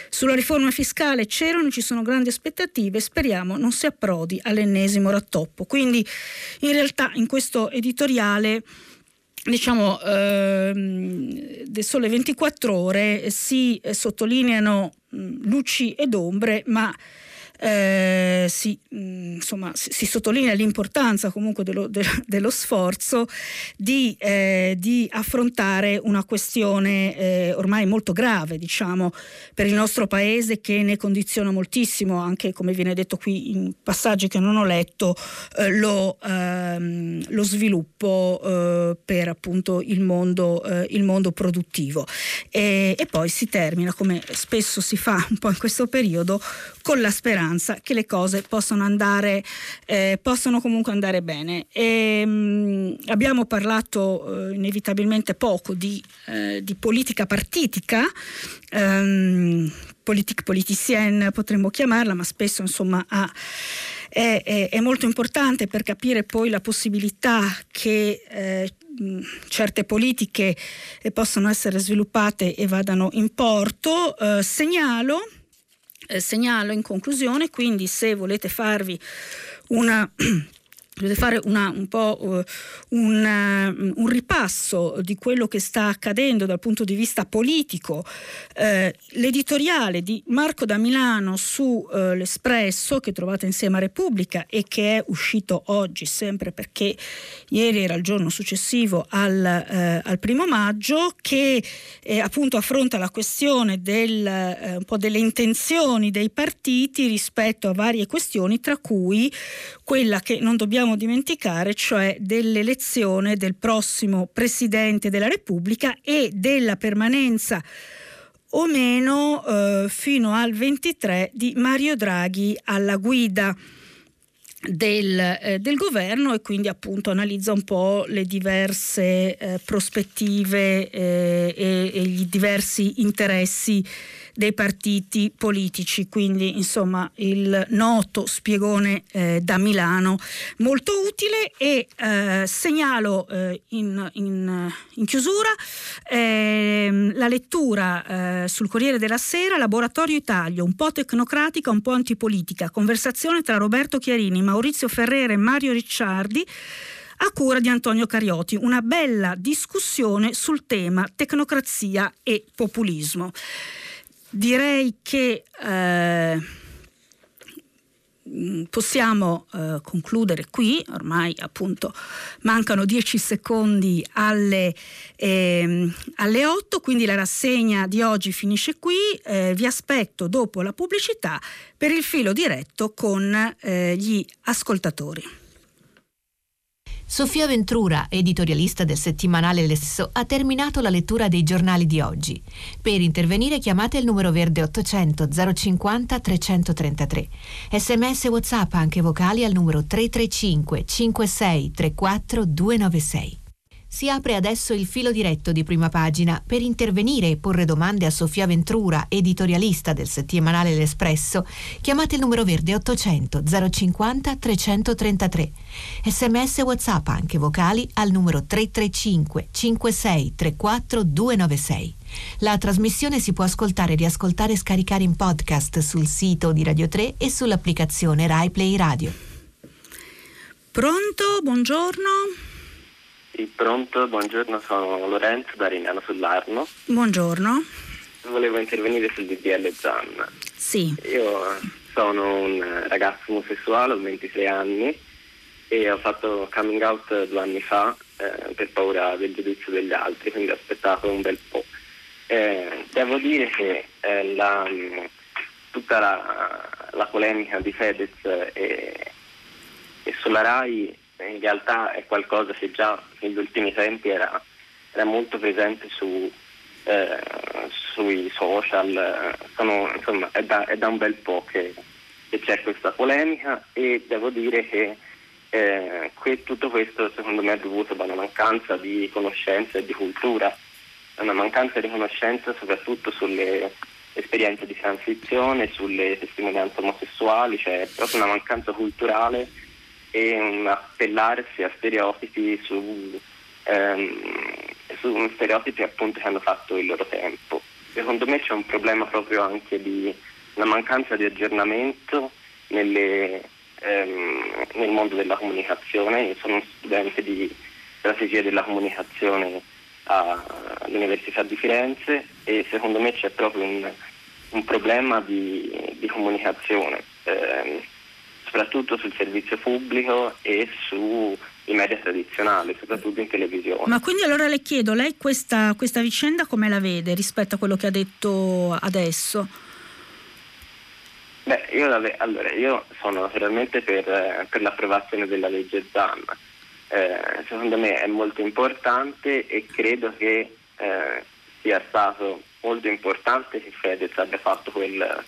Speaker 2: Sulla riforma fiscale c'erano ci sono grandi aspettative speriamo non si approdi all'ennesimo rattoppo. Quindi in realtà in questo editoriale diciamo ehm, del Sole 24 ore si sottolineano mh, luci ed ombre ma eh, si, mm, insomma, si, si, sottolinea l'importanza comunque dello, de, dello sforzo di, eh, di, affrontare una questione eh, ormai molto grave diciamo, per il nostro paese che ne condiziona moltissimo, anche come viene detto qui in passaggi che non ho letto, eh, lo, ehm, lo, sviluppo eh, per appunto il mondo, il mondo produttivo. E, e poi si termina, come spesso si fa un po' in questo periodo, con la speranza speranza che le cose possano andare, eh, possono comunque andare bene. E, mh, mm, abbiamo parlato eh, inevitabilmente poco di, eh, di politica partitica. Um, politique politicienne potremmo chiamarla, ma spesso insomma ha, è, è, è, molto importante per capire poi la possibilità che eh, certe politiche eh, possano essere sviluppate e vadano in porto. Eh, segnalo segnalo in conclusione, quindi se volete farvi una Dovete fare una, un po' uh, un, uh, un, ripasso di quello che sta accadendo dal punto di vista politico. Uh, l'editoriale di Marco da Milano su l'Espresso che trovate insieme a Repubblica e che è uscito oggi sempre perché ieri era il giorno successivo al, al primo maggio che eh, appunto affronta la questione del, un po' delle intenzioni dei partiti rispetto a varie questioni tra cui quella che non dobbiamo dobbiamo dimenticare, cioè dell'elezione del prossimo Presidente della Repubblica e della permanenza o meno eh, fino al 23 di Mario Draghi alla guida. Del, eh, del, governo e quindi appunto analizza un po' le diverse eh, prospettive eh, e, e, i diversi interessi dei partiti politici, quindi insomma il noto spiegone eh, da Milano molto utile e eh, segnalo eh, in, in, in, chiusura ehm, la lettura eh, sul Corriere della Sera Laboratorio Italia, un po' tecnocratica, un po' antipolitica, conversazione tra Roberto Chiarini, Maurizio Ferrere e Mario Ricciardi a cura di Antonio Cariotti, una bella discussione sul tema tecnocrazia e populismo. Direi che eh, possiamo eh, concludere qui, ormai appunto mancano dieci secondi alle, eh, alle 8, quindi la rassegna di oggi finisce qui, eh, vi aspetto dopo la pubblicità per il filo diretto con eh, gli ascoltatori.
Speaker 1: Sofia Ventura, editorialista del settimanale Lesso, ha terminato la lettura dei giornali di oggi. Per intervenire chiamate il numero verde 800 050 333. Sms WhatsApp anche vocali al numero 335 56 34 296. Si apre adesso il filo diretto di prima pagina per intervenire e porre domande a Sofia Ventrura, editorialista del settimanale L'Espresso. Chiamate il numero verde 800 050 333. Sms WhatsApp anche vocali al numero 335 56 34 296. La trasmissione si può ascoltare, riascoltare e scaricare in podcast sul sito di Radio 3 e sull'applicazione Rai Play Radio.
Speaker 2: Pronto? Buongiorno.
Speaker 3: Sì, pronto, buongiorno, sono Lorenzo da Rignano sull'Arno.
Speaker 2: Buongiorno.
Speaker 3: Volevo intervenire sul DDL Zan.
Speaker 2: Sì.
Speaker 3: Io sono un ragazzo omosessuale, ho 26 anni e ho fatto coming out due anni fa eh, per paura del giudizio degli altri, quindi ho aspettato un bel po'. Eh, devo dire che eh, la, tutta la, la, polemica di Fedez e, e sulla RAI in realtà è qualcosa che già negli ultimi tempi era, era molto presente su, eh, sui social, sono, insomma è da, è da, un bel po' che, che, c'è questa polemica e devo dire che eh, que, tutto questo secondo me è dovuto da una mancanza di conoscenza e di cultura, una mancanza di conoscenza soprattutto sulle esperienze di transizione, sulle testimonianze omosessuali, cioè proprio una mancanza culturale e un appellarsi a stereotipi su, ehm, su stereotipi appunto che hanno fatto il loro tempo. Secondo me c'è un problema proprio anche di una mancanza di aggiornamento nelle, ehm, nel mondo della comunicazione. Io sono uno studente di strategia della comunicazione all'Università di Firenze e secondo me c'è proprio un, un problema di, di comunicazione. Eh, soprattutto sul servizio pubblico e sui media tradizionali, soprattutto in televisione.
Speaker 2: Ma quindi allora le chiedo, lei questa, questa vicenda come la vede rispetto a quello che ha detto adesso?
Speaker 3: Beh, io, allora, io sono naturalmente per, per, l'approvazione della legge ZAN. Eh, secondo me è molto importante e credo che eh, sia stato molto importante che Fedez abbia fatto quel,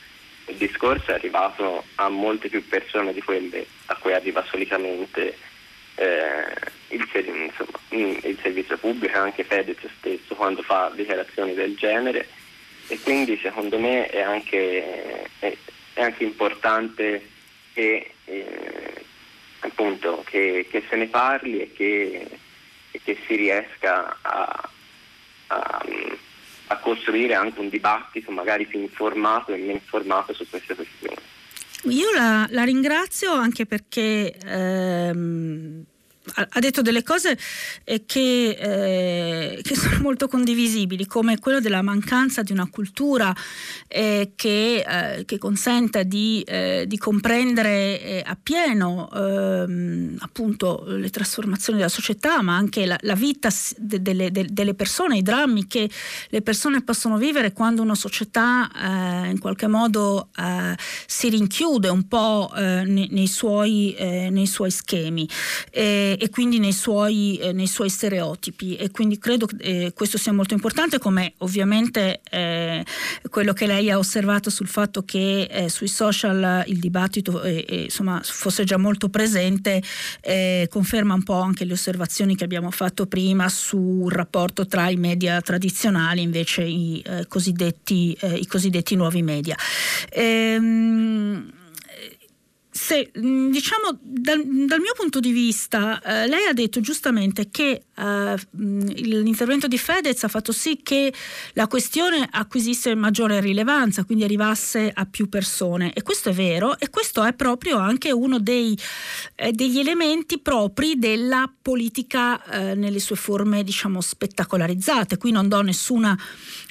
Speaker 3: il discorso è arrivato a molte più persone di quelle a cui arriva solitamente eh, il, insomma, mm, il, servizio pubblico, anche Fedez stesso quando fa dichiarazioni del genere. E quindi secondo me è anche, è, è anche importante che, eh, appunto, che, che, se ne parli e che, e che si riesca a, a a costruire anche un dibattito magari più informato e meno informato su queste questioni.
Speaker 2: Io la, la ringrazio anche perché ehm, ha detto delle cose eh, che, eh, che, sono molto condivisibili, come quello della mancanza di una cultura eh, che, eh, che, consenta di, eh, di comprendere eh, appieno ehm, appunto le trasformazioni della società, ma anche la, la vita de, de, de, delle persone, i drammi che le persone possono vivere quando una società in qualche modo si rinchiude un po' nei, nei, suoi, nei, suoi, schemi. E, e, quindi nei suoi, eh, nei suoi, stereotipi e quindi credo che eh, questo sia molto importante come ovviamente eh, quello che lei ha osservato sul fatto che eh, sui social il dibattito eh, insomma, fosse già molto presente eh, conferma un po' anche le osservazioni che abbiamo fatto prima sul rapporto tra i media tradizionali e invece i, cosiddetti, i cosiddetti nuovi media. Ehm, se mm, diciamo dal, dal, mio punto di vista, eh, lei ha detto giustamente che eh, mm, l'intervento di Fedez ha fatto sì che la questione acquisisse maggiore rilevanza, quindi arrivasse a più persone. E questo è vero, e questo è proprio anche uno dei, eh, degli elementi propri della politica eh, nelle sue forme, diciamo, spettacolarizzate. Qui non do nessuna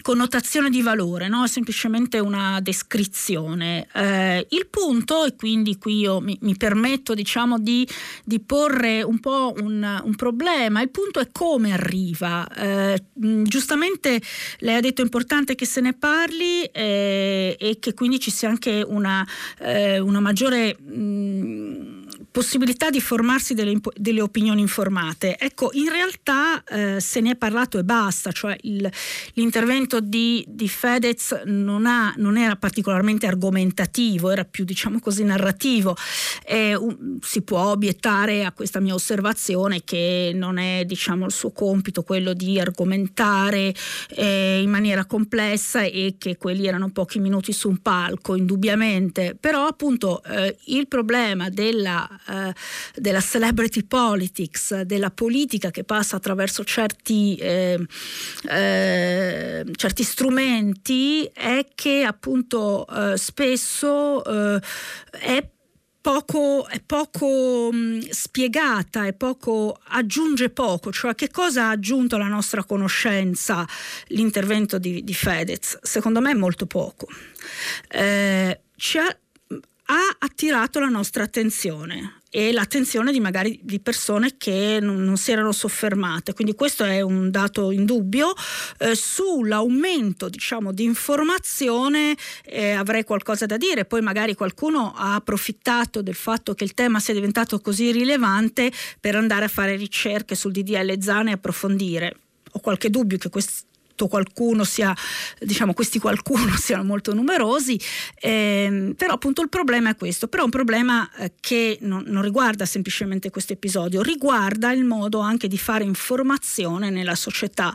Speaker 2: connotazione di valore, no? è semplicemente una descrizione. Eh, il punto, e quindi qui io mi, mi permetto diciamo, di, di, porre un po' un, un, problema, il punto è come arriva. Eh, giustamente lei ha detto è importante che se ne parli eh, e che quindi ci sia anche una, eh, una maggiore... Mh, possibilità di formarsi delle, delle, opinioni informate. Ecco, in realtà eh, se ne è parlato e basta, cioè il, l'intervento di, di Fedez non, ha, non, era particolarmente argomentativo, era più diciamo così narrativo. Eh, un, si può obiettare a questa mia osservazione che non è diciamo il suo compito quello di argomentare eh, in maniera complessa e che quelli erano pochi minuti su un palco, indubbiamente, però appunto eh, il problema della eh, della celebrity politics, della politica che passa attraverso certi, eh, eh, certi strumenti, è che appunto eh, spesso eh, è Poco, è poco mh, spiegata, è poco, aggiunge poco, cioè che cosa ha aggiunto alla nostra conoscenza l'intervento di, di Fedez? Secondo me molto poco. Eh, ci ha, ha attirato la nostra attenzione e l'attenzione di magari di persone che non, non, si erano soffermate. Quindi questo è un dato indubbio. Eh, sull'aumento diciamo, di informazione eh, avrei qualcosa da dire, poi magari qualcuno ha approfittato del fatto che il tema sia diventato così rilevante per andare a fare ricerche sul DDL Zane e approfondire. Ho qualche dubbio che questo qualcuno sia, diciamo, questi qualcuno siano molto numerosi, ehm, però appunto il problema è questo, però è un problema eh, che non, non, riguarda semplicemente questo episodio, riguarda il modo anche di fare informazione nella società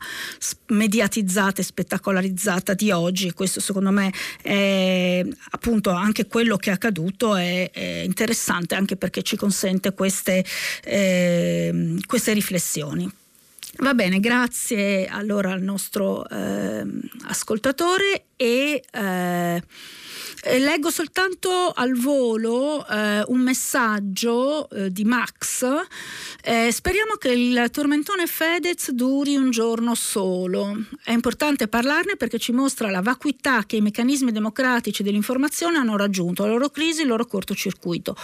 Speaker 2: mediatizzata e spettacolarizzata di oggi, questo secondo me è appunto anche quello che è accaduto è, è interessante anche perché ci consente queste, eh, queste riflessioni. Va bene, grazie allora al nostro eh, ascoltatore e eh, eh, leggo soltanto al volo eh, un messaggio eh, di Max. Eh, speriamo che il tormentone Fedez duri un giorno solo. È importante parlarne perché ci mostra la vacuità che i meccanismi democratici dell'informazione hanno raggiunto, la loro crisi, il loro cortocircuito.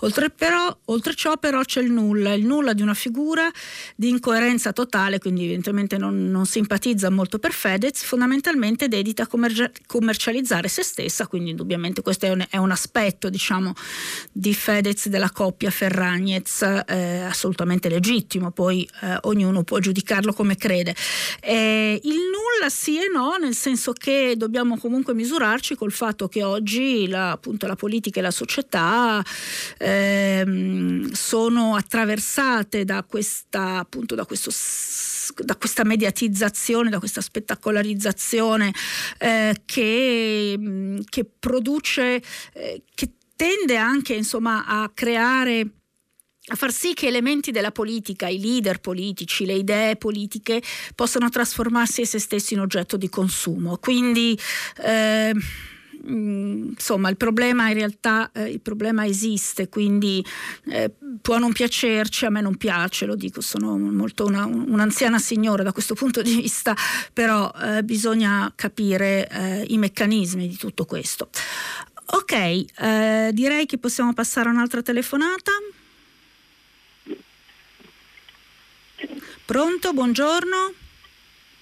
Speaker 2: Oltre, però, oltre ciò però c'è il nulla, il nulla di una figura di incoerenza totale, quindi evidentemente non, non simpatizza molto per Fedez, fondamentalmente dedita a commerci- commercializzare se stessa, quindi indubbiamente indubbiamente questo è un, è un aspetto diciamo, di Fedez della coppia Ferragnez eh, assolutamente legittimo, poi eh, ognuno può giudicarlo come crede. Eh, il nulla sì e no, nel senso che dobbiamo comunque misurarci col fatto che oggi la, appunto, la politica e la società ehm, sono attraversate da questa, appunto, da questo da questa mediatizzazione, da questa spettacolarizzazione eh, che, mm, che, produce, eh, che tende anche insomma, a creare a far sì che elementi della politica, i leader politici, le idee politiche possano trasformarsi essi stessi in oggetto di consumo. Quindi eh, Mm, insomma il problema in realtà eh, il problema esiste, quindi eh, può non piacerci, a me non piace, lo dico, sono molto una, un'anziana signora da questo punto di vista, però eh, bisogna capire eh, i meccanismi di tutto questo. Ok, eh, direi che possiamo passare a un'altra telefonata. Pronto, buongiorno.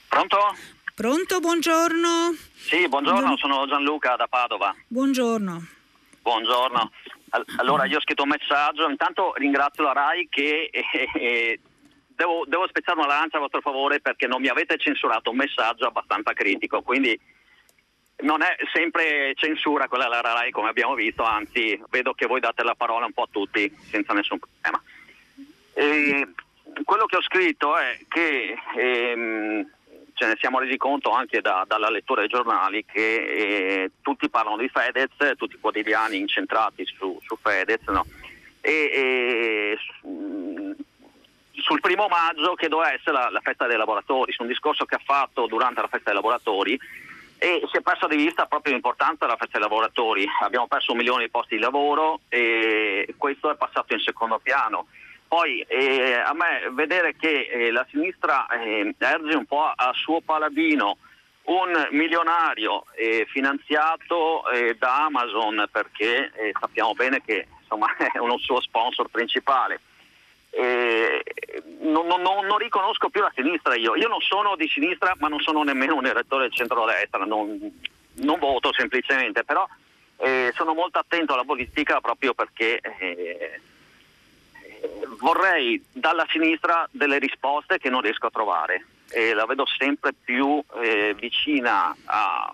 Speaker 4: Pronto?
Speaker 2: Pronto, buongiorno.
Speaker 4: Sì, buongiorno, sono Gianluca da Padova.
Speaker 2: Buongiorno.
Speaker 4: Buongiorno. Allora, io ho scritto un messaggio, intanto ringrazio la RAI che eh, eh, devo, devo spezzare una lancia a vostro favore perché non mi avete censurato un messaggio abbastanza critico, quindi non è sempre censura quella della RAI come abbiamo visto, anzi vedo che voi date la parola un po' a tutti senza nessun problema. E quello che ho scritto è che ehm, ce ne siamo resi conto anche da, dalla lettura dei giornali che eh, tutti parlano di Fedez, tutti i quotidiani incentrati su, su Fedez, no? e, e, sul primo maggio che doveva essere la, la, festa dei lavoratori, su un discorso che ha fatto durante la festa dei lavoratori e si è perso di vista proprio l'importanza della festa dei lavoratori. Abbiamo perso un milione di posti di lavoro e questo è passato in secondo piano. Poi eh, a me vedere che eh, la sinistra eh, erge un po' a suo paladino un milionario eh, finanziato eh, da Amazon perché eh, sappiamo bene che insomma, è uno suo sponsor principale. Non, non, non, riconosco più la sinistra io. Io non sono di sinistra ma non sono nemmeno un elettore del centro-destra, non, non voto semplicemente, però sono molto attento alla politica proprio perché vorrei dalla sinistra delle risposte che non riesco a trovare e la vedo sempre più eh, vicina a,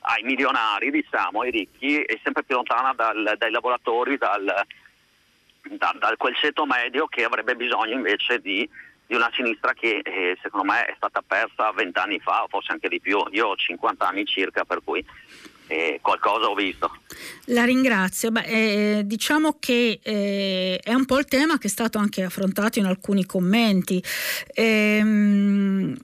Speaker 4: ai milionari, diciamo, ai ricchi e sempre più lontana dal, dai lavoratori, dal, da, da, quel ceto medio che avrebbe bisogno invece di, di una sinistra che eh, secondo me è stata persa vent'anni fa forse anche di più. Io ho 50 anni circa per cui eh, qualcosa ho visto.
Speaker 2: La ringrazio. Beh, eh, diciamo che eh, è un po' il tema che è stato anche affrontato in alcuni commenti. Ehm,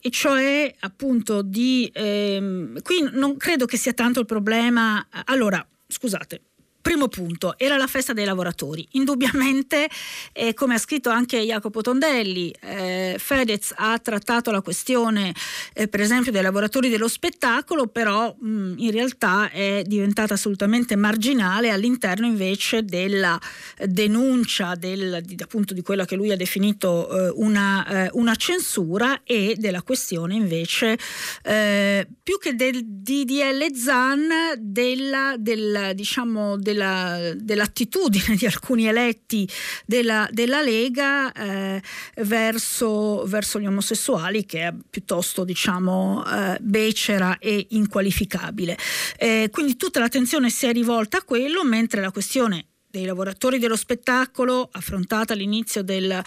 Speaker 2: e cioè appunto di ehm, qui non credo che sia tanto il problema allora scusate Primo punto, era la festa dei lavoratori. Indubbiamente, eh, come ha scritto anche Jacopo Tondelli, eh, Fedez ha trattato la questione, eh, per esempio, dei lavoratori dello spettacolo, però mh, in realtà è diventata assolutamente marginale all'interno invece della denuncia del, di, appunto, di quella che lui ha definito eh, una, eh, una, censura e della questione invece, eh, più che del DDL ZAN, della, del, diciamo, del della, dell'attitudine di alcuni eletti della, della Lega eh, verso, verso, gli omosessuali che è piuttosto diciamo eh, becera e inqualificabile. Eh, quindi tutta l'attenzione si è rivolta a quello mentre la questione dei lavoratori dello spettacolo affrontata all'inizio del,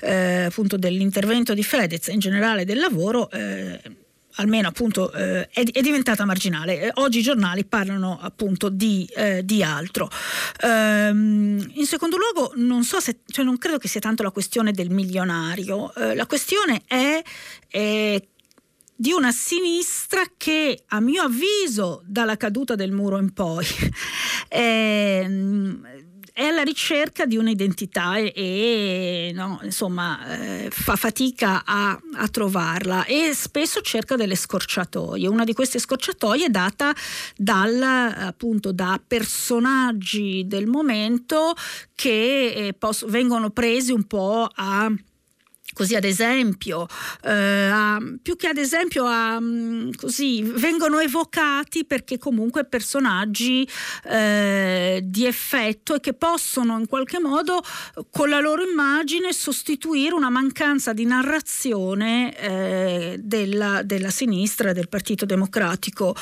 Speaker 2: eh, dell'intervento di Fedez in generale del lavoro eh, almeno appunto eh, è, è, diventata marginale. Eh, oggi i giornali parlano appunto di, eh, di altro. Ehm, in secondo luogo, non so se, cioè non credo che sia tanto la questione del milionario, eh, la questione è di una sinistra che, a mio avviso, dalla caduta del muro in poi, ehm, è alla ricerca di un'identità e, e no, insomma eh, fa fatica a, a, trovarla e spesso cerca delle scorciatoie. Una di queste scorciatoie è data dal, appunto, da personaggi del momento che eh, poss- vengono presi un po' a Così ad esempio, eh, a, più che ad esempio a, mm, così, vengono evocati perché comunque personaggi eh, di effetto e che possono in qualche modo con la loro immagine sostituire una mancanza di narrazione eh, della, della, sinistra del Partito Democratico.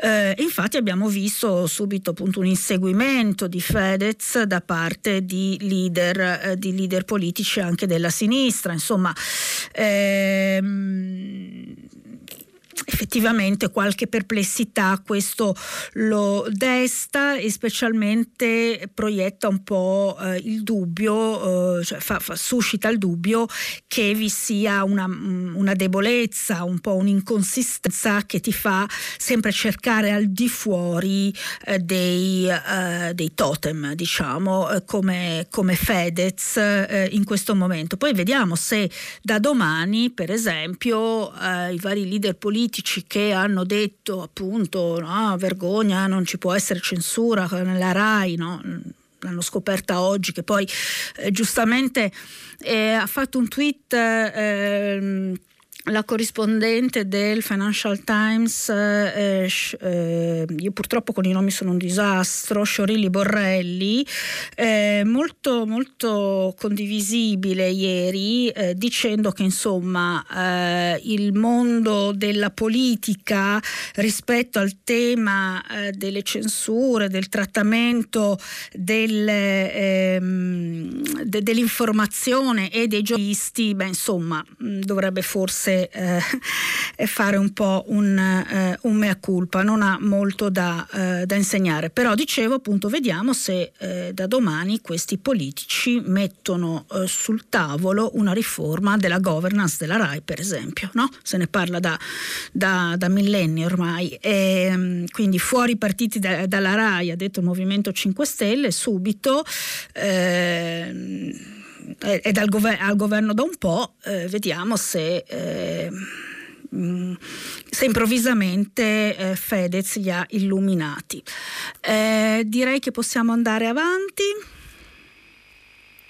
Speaker 2: Eh, infatti abbiamo visto subito appunto un inseguimento di Fedez da parte di leader, eh, di leader politici anche della sinistra. Insomma, insomma ehm, effettivamente qualche perplessità questo lo desta e specialmente proietta un po' eh, il dubbio, eh, cioè fa, fa, suscita il dubbio che vi sia una, mm, una, debolezza, un po' un'inconsistenza che ti fa sempre cercare al di fuori eh, dei, eh, dei, totem, diciamo, eh, come, come Fedez eh, in questo momento. Poi vediamo se da domani, per esempio, i vari leader politici politici che hanno detto appunto no, vergogna, non ci può essere censura nella RAI, no? l'hanno scoperta oggi che poi eh, giustamente eh, ha fatto un tweet eh, la corrispondente del Financial Times, eh, eh, io purtroppo con i nomi sono un disastro, Sciorilli Borrelli, eh, molto, molto condivisibile ieri, eh, dicendo che insomma eh, il mondo della politica rispetto al tema eh, delle censure, del trattamento del, ehm, de, dell'informazione e dei giornalisti, beh insomma dovrebbe forse eh, fare un po' un, eh, un, mea culpa, non ha molto da, eh, da, insegnare. Però dicevo appunto, vediamo se eh, da domani questi politici mettono eh, sul tavolo una riforma della governance della RAI, per esempio. No? Se ne parla da, da, da millenni ormai. E, ehm, quindi fuori partiti da, dalla RAI, ha detto il Movimento 5 Stelle, subito. È dal gover- al governo da un po', eh, vediamo se, eh, mm, se improvvisamente eh, Fedez li ha illuminati. Eh, direi che possiamo andare avanti.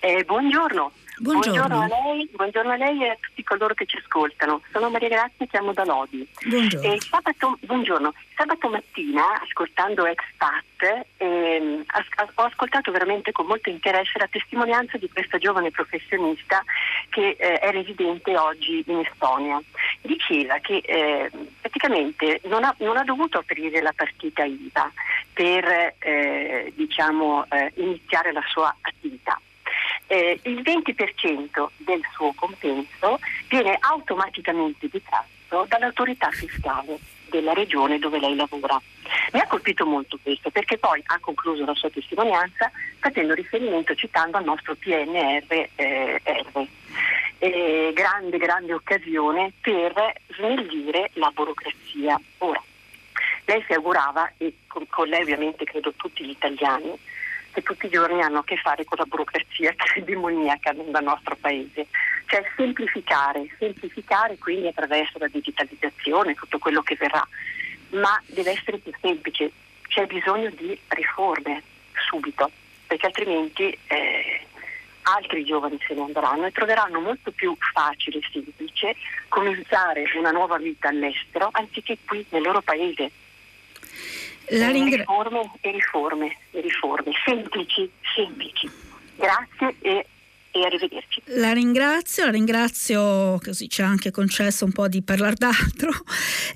Speaker 5: Eh, buongiorno.
Speaker 2: Buongiorno.
Speaker 5: buongiorno. a lei, buongiorno a lei e a tutti coloro che ci ascoltano. Sono Maria Grazia, chiamo da Lodi.
Speaker 2: Buongiorno.
Speaker 5: E sabato, buongiorno. Sabato mattina, ascoltando Expat, ehm, as- ho ascoltato veramente con molto interesse la testimonianza di questa giovane professionista che eh, è residente oggi in Estonia. Diceva che eh, praticamente non ha, non ha, dovuto aprire la partita IVA per eh, diciamo, eh, iniziare la sua attività eh, il 20% del suo compenso viene automaticamente detratto dall'autorità fiscale della regione dove lei lavora. Mi ha colpito molto questo perché poi ha concluso la sua testimonianza facendo riferimento, citando al nostro PNR eh, eh, grande, grande occasione per snellire la burocrazia. Ora, lei si augurava, e con, con lei ovviamente credo tutti gli italiani, che tutti i giorni hanno a che fare con la burocrazia che è demoniaca nel nostro paese. Cioè semplificare, semplificare quindi attraverso la digitalizzazione, tutto quello che verrà, ma deve essere più semplice, c'è bisogno di riforme subito, perché altrimenti eh, altri giovani se ne andranno e troveranno molto più facile e semplice cominciare una nuova vita all'estero anziché qui nel loro paese
Speaker 2: la ringra-
Speaker 5: riforme e riforme e riforme, semplici, semplici. Grazie e e arrivederci.
Speaker 2: La ringrazio, la ringrazio così ci ha anche concesso un po' di parlare d'altro.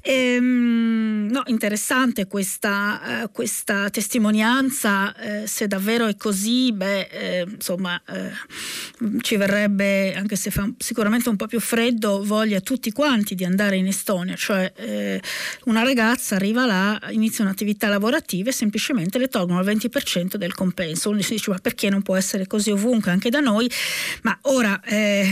Speaker 2: Ehm, no, interessante questa, uh, questa testimonianza, eh, se davvero è così, beh, eh, insomma, eh, ci verrebbe, anche se fa sicuramente un po' più freddo, voglia tutti quanti di andare in Estonia, cioè eh, una ragazza arriva là, inizia un'attività lavorativa e semplicemente le tolgono il 20% del compenso. Uno si dice ma perché non può essere così ovunque anche da noi? Ma ora eh,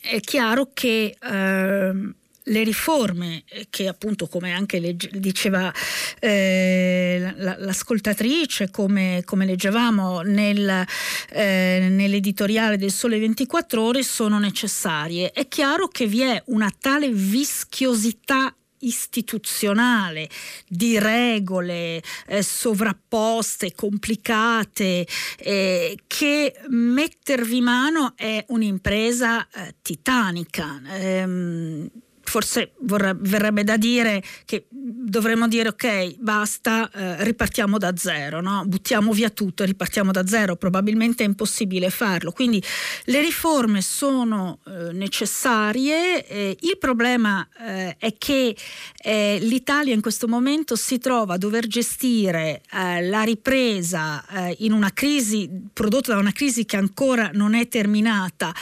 Speaker 2: è chiaro che eh, le riforme che appunto come anche legge, diceva eh, l'ascoltatrice come, come leggevamo nel, eh, nell'editoriale del Sole 24 ore sono necessarie. È chiaro che vi è una tale vischiosità istituzionale di regole eh, sovrapposte, complicate, eh, che mettervi mano è un'impresa eh, titanica. Ehm, forse vorrebbe, verrebbe da dire che dovremmo dire ok, basta, eh, ripartiamo da zero, no? buttiamo via tutto e ripartiamo da zero, probabilmente è impossibile farlo. Quindi le riforme sono eh, necessarie, eh, il problema eh, è che eh, l'Italia in questo momento si trova a dover gestire eh, la ripresa in una crisi prodotta da una crisi che ancora non è terminata,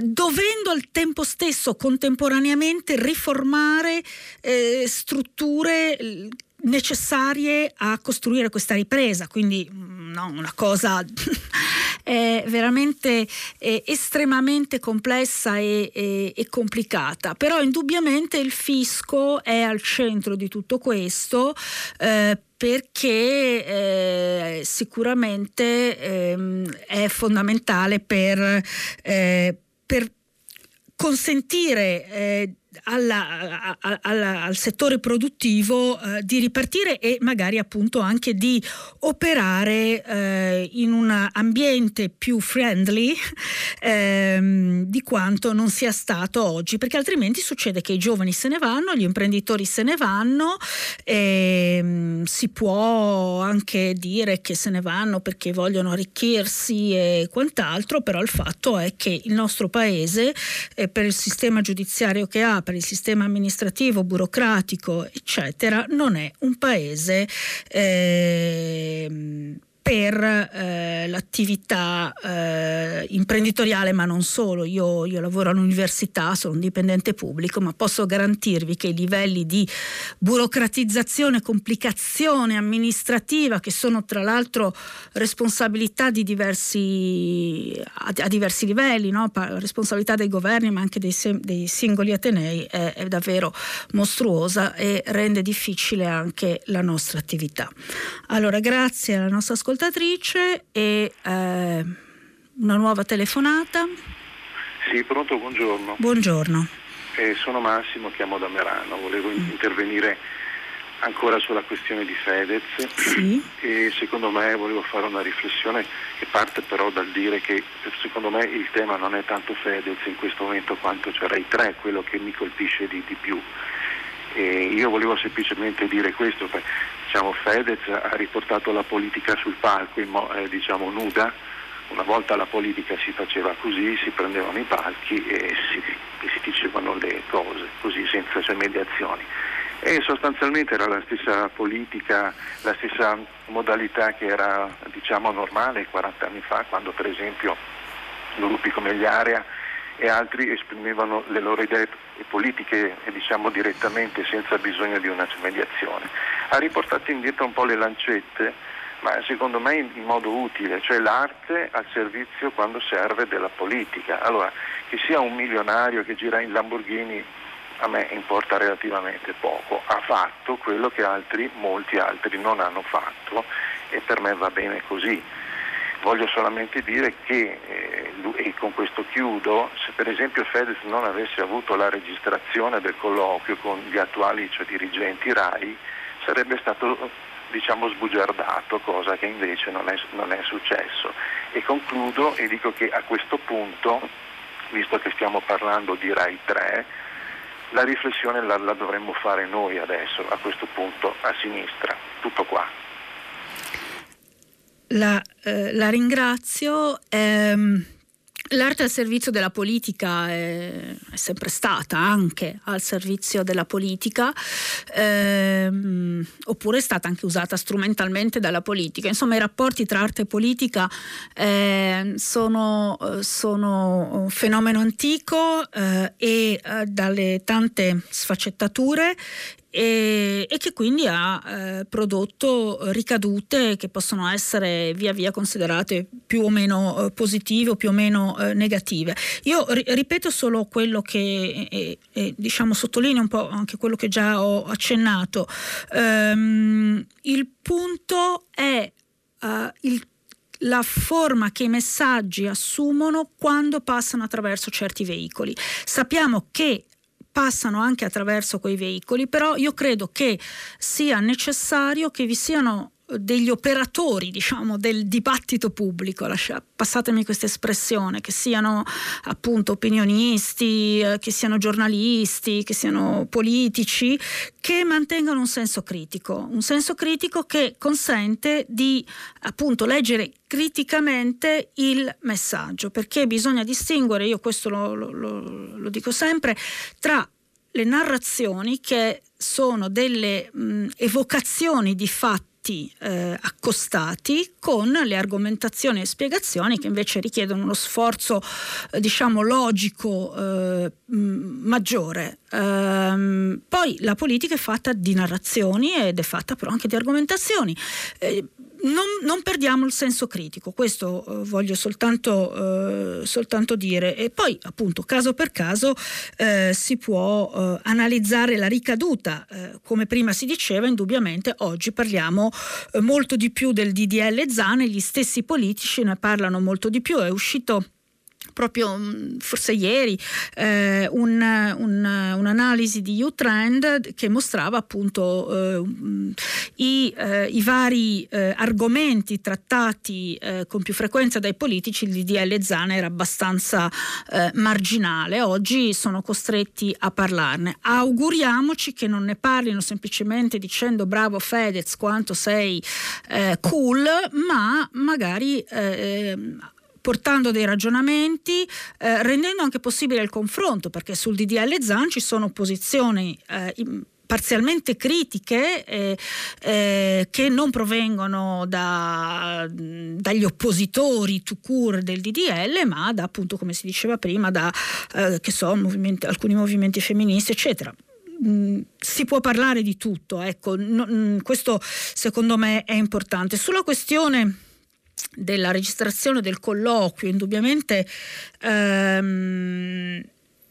Speaker 2: dovendo al tempo stesso contemporaneamente riformare eh, strutture necessarie a costruire questa ripresa, quindi mm, no, una cosa veramente è estremamente complessa e, e, e, complicata, però indubbiamente il fisco è al centro di tutto questo. Eh, perché eh, sicuramente eh, è fondamentale per, eh, per consentire alla, alla, al settore produttivo eh, di ripartire e magari appunto anche di operare eh, in un ambiente più friendly ehm, di quanto non sia stato oggi, perché altrimenti succede che i giovani se ne vanno, gli imprenditori se ne vanno, ehm, si può anche dire che se ne vanno perché vogliono arricchirsi e quant'altro, però il fatto è che il nostro paese eh, per il sistema giudiziario che ha, per il sistema amministrativo, burocratico, eccetera, non è un paese eh, per eh, l'attività eh, imprenditoriale, ma non solo. Io, io, lavoro all'università, sono un dipendente pubblico, ma posso garantirvi che i livelli di burocratizzazione, complicazione amministrativa, che sono tra l'altro responsabilità di diversi, a, a diversi livelli, no? responsabilità dei governi, ma anche dei, dei singoli atenei, è, è davvero mostruosa e rende difficile anche la nostra attività. Allora, grazie alla nostra ascoltatrice ascoltatrice e eh, una nuova telefonata.
Speaker 6: Sì, pronto, buongiorno.
Speaker 2: Buongiorno.
Speaker 6: Eh, sono Massimo, chiamo da Merano, volevo mm. intervenire ancora sulla questione di Fedez
Speaker 2: sì.
Speaker 6: e secondo me volevo fare una riflessione che parte però dal dire che secondo me il tema non è tanto Fedez in questo momento quanto c'era i tre, quello che mi colpisce di, di più. E io volevo semplicemente dire questo, diciamo, Fedez ha riportato la politica sul palco eh, diciamo, nuda, una volta la politica si faceva così, si prendevano i palchi e si, e si dicevano le cose, così senza cioè, mediazioni. E sostanzialmente era la stessa politica, la stessa modalità che era diciamo, normale 40 anni fa, quando per esempio gruppi come gli Area e altri esprimevano le loro idee politiche diciamo, direttamente senza bisogno di una mediazione. Ha riportato indietro un po' le lancette ma secondo me in, modo utile, cioè l'arte al servizio quando serve della politica. Allora, che sia un milionario che gira in Lamborghini a me importa relativamente poco, ha fatto quello che altri, molti altri non hanno fatto e per me va bene così. Voglio solamente dire che, eh, e con questo chiudo, se per esempio Fedez non avesse avuto la registrazione del colloquio con gli attuali cioè, dirigenti RAI, sarebbe stato diciamo sbugiardato, cosa che invece non è, non è successo. E concludo e dico che a questo punto, visto che stiamo parlando di RAI 3, la riflessione la, la dovremmo fare noi adesso, a questo punto, a sinistra. Tutto qua.
Speaker 2: La, eh, la ringrazio. Ehm L'arte al servizio della politica è, è, sempre stata anche al servizio della politica, ehm, oppure è stata anche usata strumentalmente dalla politica. Insomma, i rapporti tra arte e politica eh, sono, sono, un fenomeno antico eh, e eh, dalle tante sfaccettature e, e che quindi ha eh, prodotto ricadute che possono essere via via considerate più o meno eh, positive o più o meno eh, negative. Io ri- ripeto solo quello che diciamo sottolineo un po' anche quello che già ho accennato. Um, il punto è uh, il la forma che i messaggi assumono quando passano attraverso certi veicoli. Sappiamo che passano anche attraverso quei veicoli, però io credo che sia necessario che vi siano degli operatori diciamo, del dibattito pubblico, lascia, passatemi questa espressione, che siano appunto opinionisti, eh, che siano giornalisti, che siano politici, che mantengano un senso critico, un senso critico che consente di appunto leggere criticamente il messaggio, perché bisogna distinguere, io questo lo, lo, lo, dico sempre, tra le narrazioni che sono delle mh, evocazioni di fatti fatti eh, accostati con le argomentazioni e spiegazioni che invece richiedono uno sforzo eh, diciamo logico eh, maggiore. Ehm, poi la politica è fatta di narrazioni ed è fatta però anche di argomentazioni. Non, non, perdiamo il senso critico, questo eh, voglio soltanto, eh, soltanto, dire. E poi, appunto, caso per caso eh, si può eh, analizzare la ricaduta. Eh, come prima si diceva, indubbiamente oggi parliamo eh, molto di più del DDL Zane, gli stessi politici ne parlano molto di più. È uscito proprio mm, forse ieri eh, un, un, un'analisi di U-Trend che mostrava appunto eh, i, eh, i, vari eh, argomenti trattati eh, con più frequenza dai politici, il DDL Zana era abbastanza eh, marginale, oggi sono costretti a parlarne. Auguriamoci che non ne parlino semplicemente dicendo bravo Fedez quanto sei cool, ma magari portando dei ragionamenti, eh, rendendo anche possibile il confronto, perché sul DDL ZAN ci sono posizioni eh, parzialmente critiche eh, eh, che non provengono da, dagli oppositori to cure del DDL, ma da appunto, come si diceva prima, da eh, so, movimenti, alcuni movimenti femministi, eccetera. Si può parlare di tutto, ecco, no, questo secondo me è importante. Sulla questione della registrazione del colloquio, indubbiamente ehm,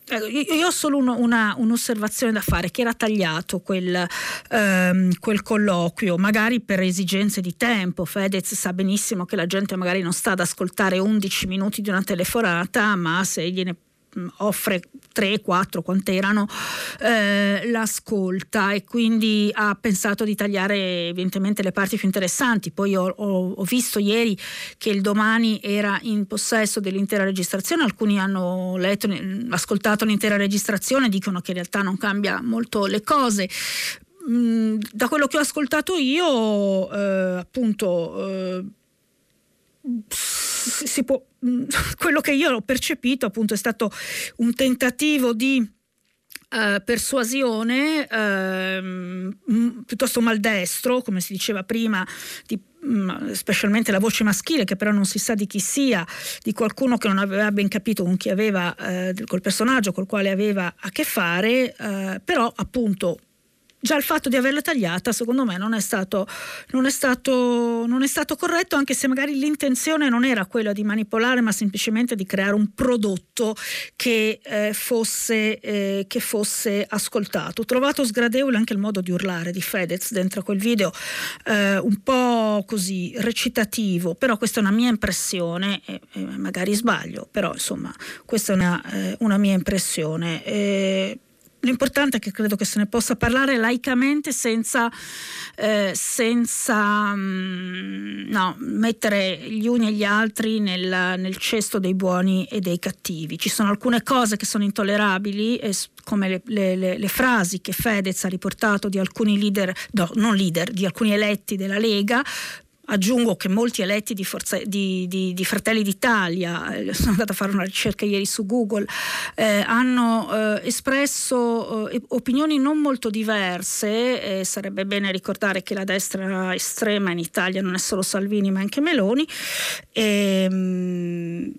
Speaker 2: io ho solo uno, una, un'osservazione da fare, che era tagliato quel, ehm, quel, colloquio, magari per esigenze di tempo. Fedez sa benissimo che la gente magari non sta ad ascoltare 11 minuti di una telefonata, ma se gliene offre 3, 4, quant'erano, eh, l'ascolta e quindi ha pensato di tagliare evidentemente le parti più interessanti. Poi ho, ho, ho visto ieri che il domani era in possesso dell'intera registrazione, alcuni hanno letto, ascoltato l'intera registrazione, dicono che in realtà non cambia molto le cose. Mm, da quello che ho ascoltato io, eh, appunto, eh, si può, mm, quello che io ho percepito appunto è stato un tentativo di Uh, persuasione uh, piuttosto maldestro, come si diceva prima, di, um, specialmente la voce maschile, che però non si sa di chi sia, di qualcuno che non aveva ben capito con chi aveva, uh, col personaggio col quale aveva a che fare, però appunto già il fatto di averla tagliata secondo me non è, stato, non, è stato, non è stato corretto anche se magari l'intenzione non era quella di manipolare ma semplicemente di creare un prodotto che, eh, fosse, eh, che fosse ascoltato. Ho trovato sgradevole anche il modo di urlare di Fedez dentro quel video eh, un po' così recitativo però questa è una mia impressione magari sbaglio però insomma questa è una, eh, una mia impressione. L'importante è che credo che se ne possa parlare laicamente senza, eh, senza mh, mm, no, mettere gli uni e gli altri nel, nel, cesto dei buoni e dei cattivi. Ci sono alcune cose che sono intollerabili, come le, le, le, le frasi che Fedez ha riportato di alcuni leader, no, non leader, di alcuni eletti della Lega, Aggiungo che molti eletti di, Forza, di, di, di, Fratelli d'Italia, eh, sono andata a fare una ricerca ieri su Google, eh, hanno eh, espresso eh, opinioni non molto diverse, sarebbe bene ricordare che la destra estrema in Italia non è solo Salvini ma anche Meloni, e, ehm,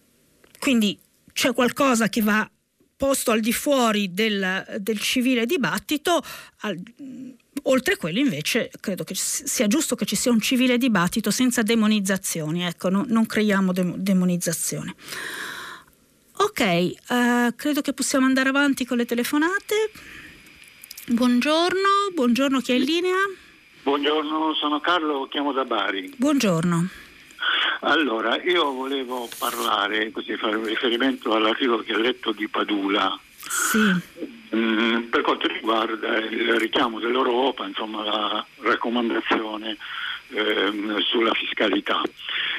Speaker 2: quindi c'è qualcosa che va posto al di fuori del, del civile dibattito. Al, Oltre a quello invece credo che sia giusto che ci sia un civile dibattito senza demonizzazioni, ecco, no, non creiamo de- demonizzazione. Ok, uh, credo che possiamo andare avanti con le telefonate. Buongiorno, buongiorno chi è in linea?
Speaker 7: Buongiorno, sono Carlo, chiamo da Bari.
Speaker 2: Buongiorno.
Speaker 7: Allora, io volevo parlare, così fare riferimento all'articolo che ho letto di Padula.
Speaker 2: Sì.
Speaker 7: Mm, per quanto riguarda il richiamo dell'Europa, insomma la raccomandazione eh, sulla fiscalità.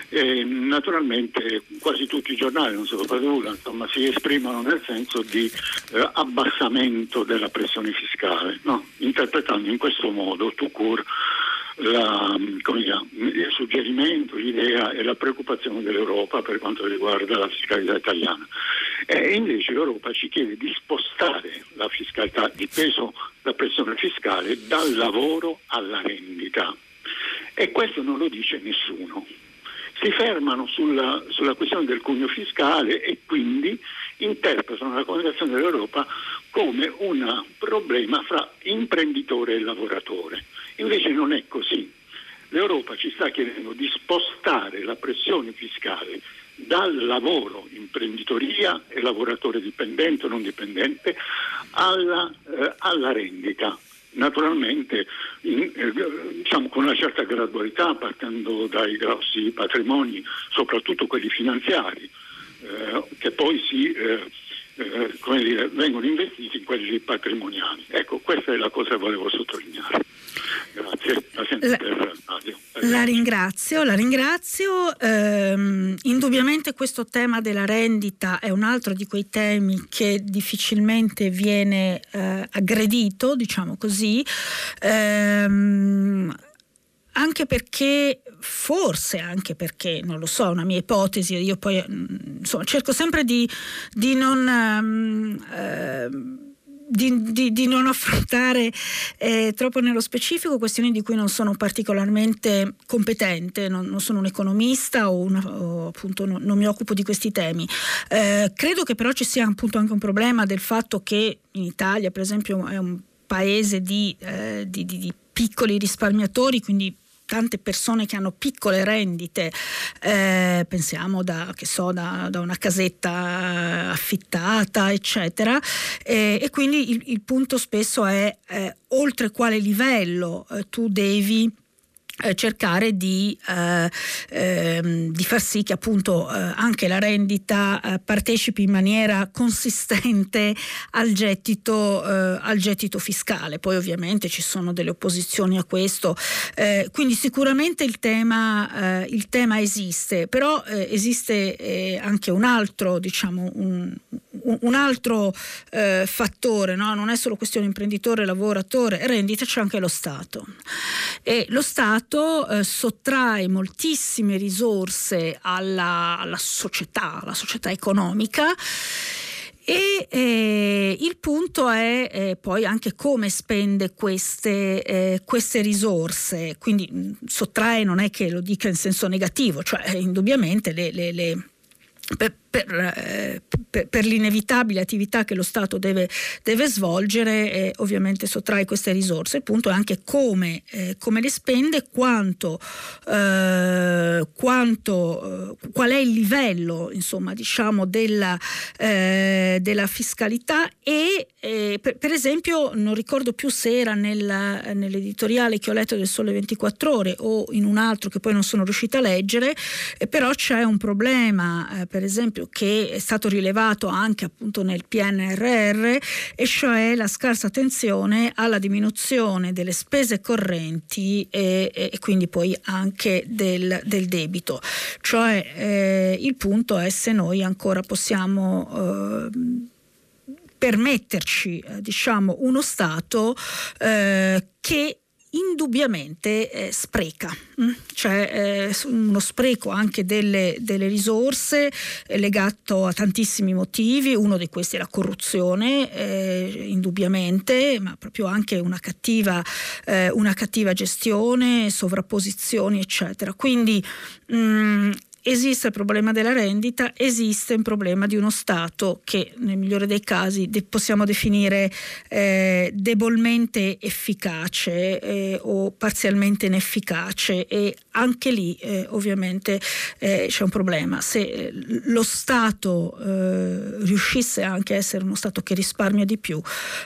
Speaker 7: E, naturalmente quasi tutti i giornali, non solo Padula, insomma, si esprimono nel senso di eh, abbassamento della pressione fiscale, no? interpretando in questo modo, tout court, la, dire, il suggerimento, l'idea e la preoccupazione dell'Europa per quanto riguarda la fiscalità italiana. E invece l'Europa ci chiede di spostare la fiscalità, il peso, la pressione fiscale dal lavoro alla rendita. E questo non lo dice nessuno. Si fermano sulla, sulla questione del cuneo fiscale e quindi interpretano la comunicazione dell'Europa come un problema fra imprenditore e lavoratore. Invece non è così. L'Europa ci sta chiedendo di spostare la pressione fiscale dal lavoro, imprenditoria e lavoratore dipendente o non dipendente, alla, eh, alla rendita. Naturalmente in, eh, diciamo con una certa gradualità, partendo dai grossi patrimoni, soprattutto quelli finanziari, eh, che poi si eh, eh, dire, vengono investiti in quelli patrimoniali. Ecco, questa è la cosa che volevo sottolineare. Grazie,
Speaker 2: la, la ringrazio, la ringrazio. Ehm, indubbiamente questo tema della rendita è un altro di quei temi che difficilmente viene eh, aggredito, diciamo così. Ehm, anche perché, forse anche perché, non lo so, è una mia ipotesi, io poi insomma, cerco sempre di, di non... Um, uh, di, di, di, non affrontare eh, troppo nello specifico questioni di cui non sono particolarmente competente, non, non sono un economista o, una, o appunto no, non mi occupo di questi temi. Eh, credo che però ci sia appunto anche un problema del fatto che in Italia, per esempio, è un paese di, eh, di piccoli risparmiatori, quindi tante persone che hanno piccole rendite, eh, pensiamo da, so, da, da, una casetta affittata, eccetera, e, e quindi il, il, punto spesso è eh, oltre quale livello eh, tu devi eh, cercare di, eh, ehm, di, far sì che appunto eh, anche la rendita eh, partecipi in maniera consistente al gettito, eh, al gettito, fiscale. Poi ovviamente ci sono delle opposizioni a questo, eh, quindi sicuramente il tema, il tema esiste, però esiste anche un altro, diciamo, un, un altro fattore, no? non è solo questione imprenditore, lavoratore, rendita, c'è anche lo Stato. E lo Stato Stato eh, sottrae moltissime risorse alla, alla, società, alla società economica. E eh, il punto è eh, poi anche come spende queste, eh, queste, risorse, quindi mh, sottrae non è che lo dica in senso negativo, cioè indubbiamente le, le, le per, per, eh, per, per, l'inevitabile attività che lo Stato deve, deve svolgere, eh, ovviamente sottrae queste risorse. Il punto è anche come, eh, come le spende, quanto, eh, quanto eh, qual è il livello insomma, diciamo, della, eh, della, fiscalità e per, esempio non ricordo più se era nella, nell'editoriale che ho letto del Sole 24 ore o in un altro che poi non sono riuscita a leggere, però c'è un problema per esempio esempio che è stato rilevato anche appunto nel PNRR e cioè la scarsa attenzione alla diminuzione delle spese correnti e, e quindi poi anche del, del debito. Cioè eh, il punto è se noi ancora possiamo eh, permetterci eh, diciamo uno Stato eh, che indubbiamente eh, spreca, mm? cioè eh, uno spreco anche delle, delle risorse eh, legato a tantissimi motivi, uno di questi è la corruzione, eh, indubbiamente, ma proprio anche una cattiva, eh, una cattiva gestione, sovrapposizioni, eccetera. Quindi mh, mm, esiste il problema della rendita, esiste il problema di uno Stato che nel migliore dei casi de- possiamo definire eh, debolmente efficace eh, o parzialmente inefficace e anche lì eh, ovviamente eh, c'è un problema. Se eh, lo Stato eh, riuscisse anche a essere uno Stato che risparmia di più,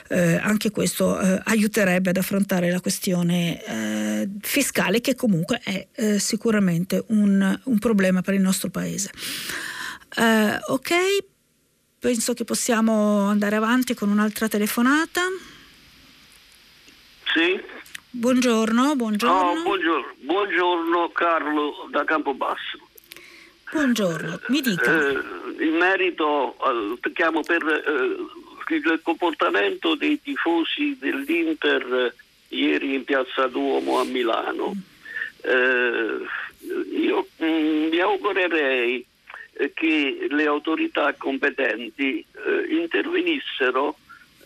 Speaker 2: anche questo aiuterebbe ad affrontare la questione fiscale che comunque è sicuramente un, un problema per il nostro paese. Uh, ok, penso che possiamo andare avanti con un'altra telefonata.
Speaker 8: Sì.
Speaker 2: Buongiorno, buongiorno.
Speaker 8: Oh, buongiorno. buongiorno. Carlo da Campobasso.
Speaker 2: Buongiorno, mi dica.
Speaker 8: Eh, in merito, al, chiamo per eh, il comportamento dei tifosi dell'Inter eh, ieri in Piazza Duomo a Milano. Mm. Io mm, mi augurerei eh, che le autorità competenti eh, intervenissero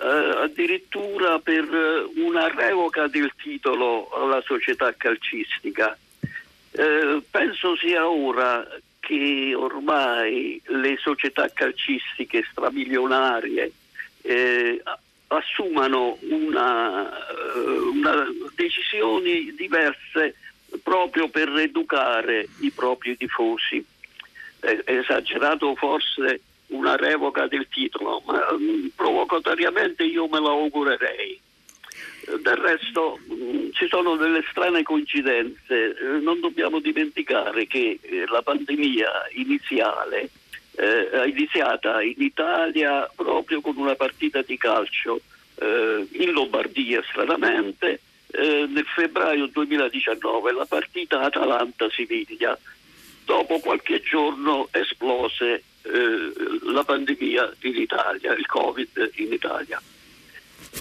Speaker 8: eh, addirittura per eh, una revoca del titolo alla società calcistica. Eh, penso sia ora che ormai le società calcistiche stramilionarie eh, assumano una, una decisioni diverse proprio per educare i propri tifosi. È esagerato forse una revoca del titolo, ma um, provocatoriamente io me lo augurerei. Del resto mm, ci sono delle strane coincidenze, eh, non dobbiamo dimenticare che eh, la pandemia iniziale eh, è iniziata in Italia proprio con una partita di calcio eh, in Lombardia stranamente eh, nel febbraio 2019 la partita Atalanta-Siviglia. Dopo qualche giorno esplose eh, la pandemia in Italia, il Covid in Italia.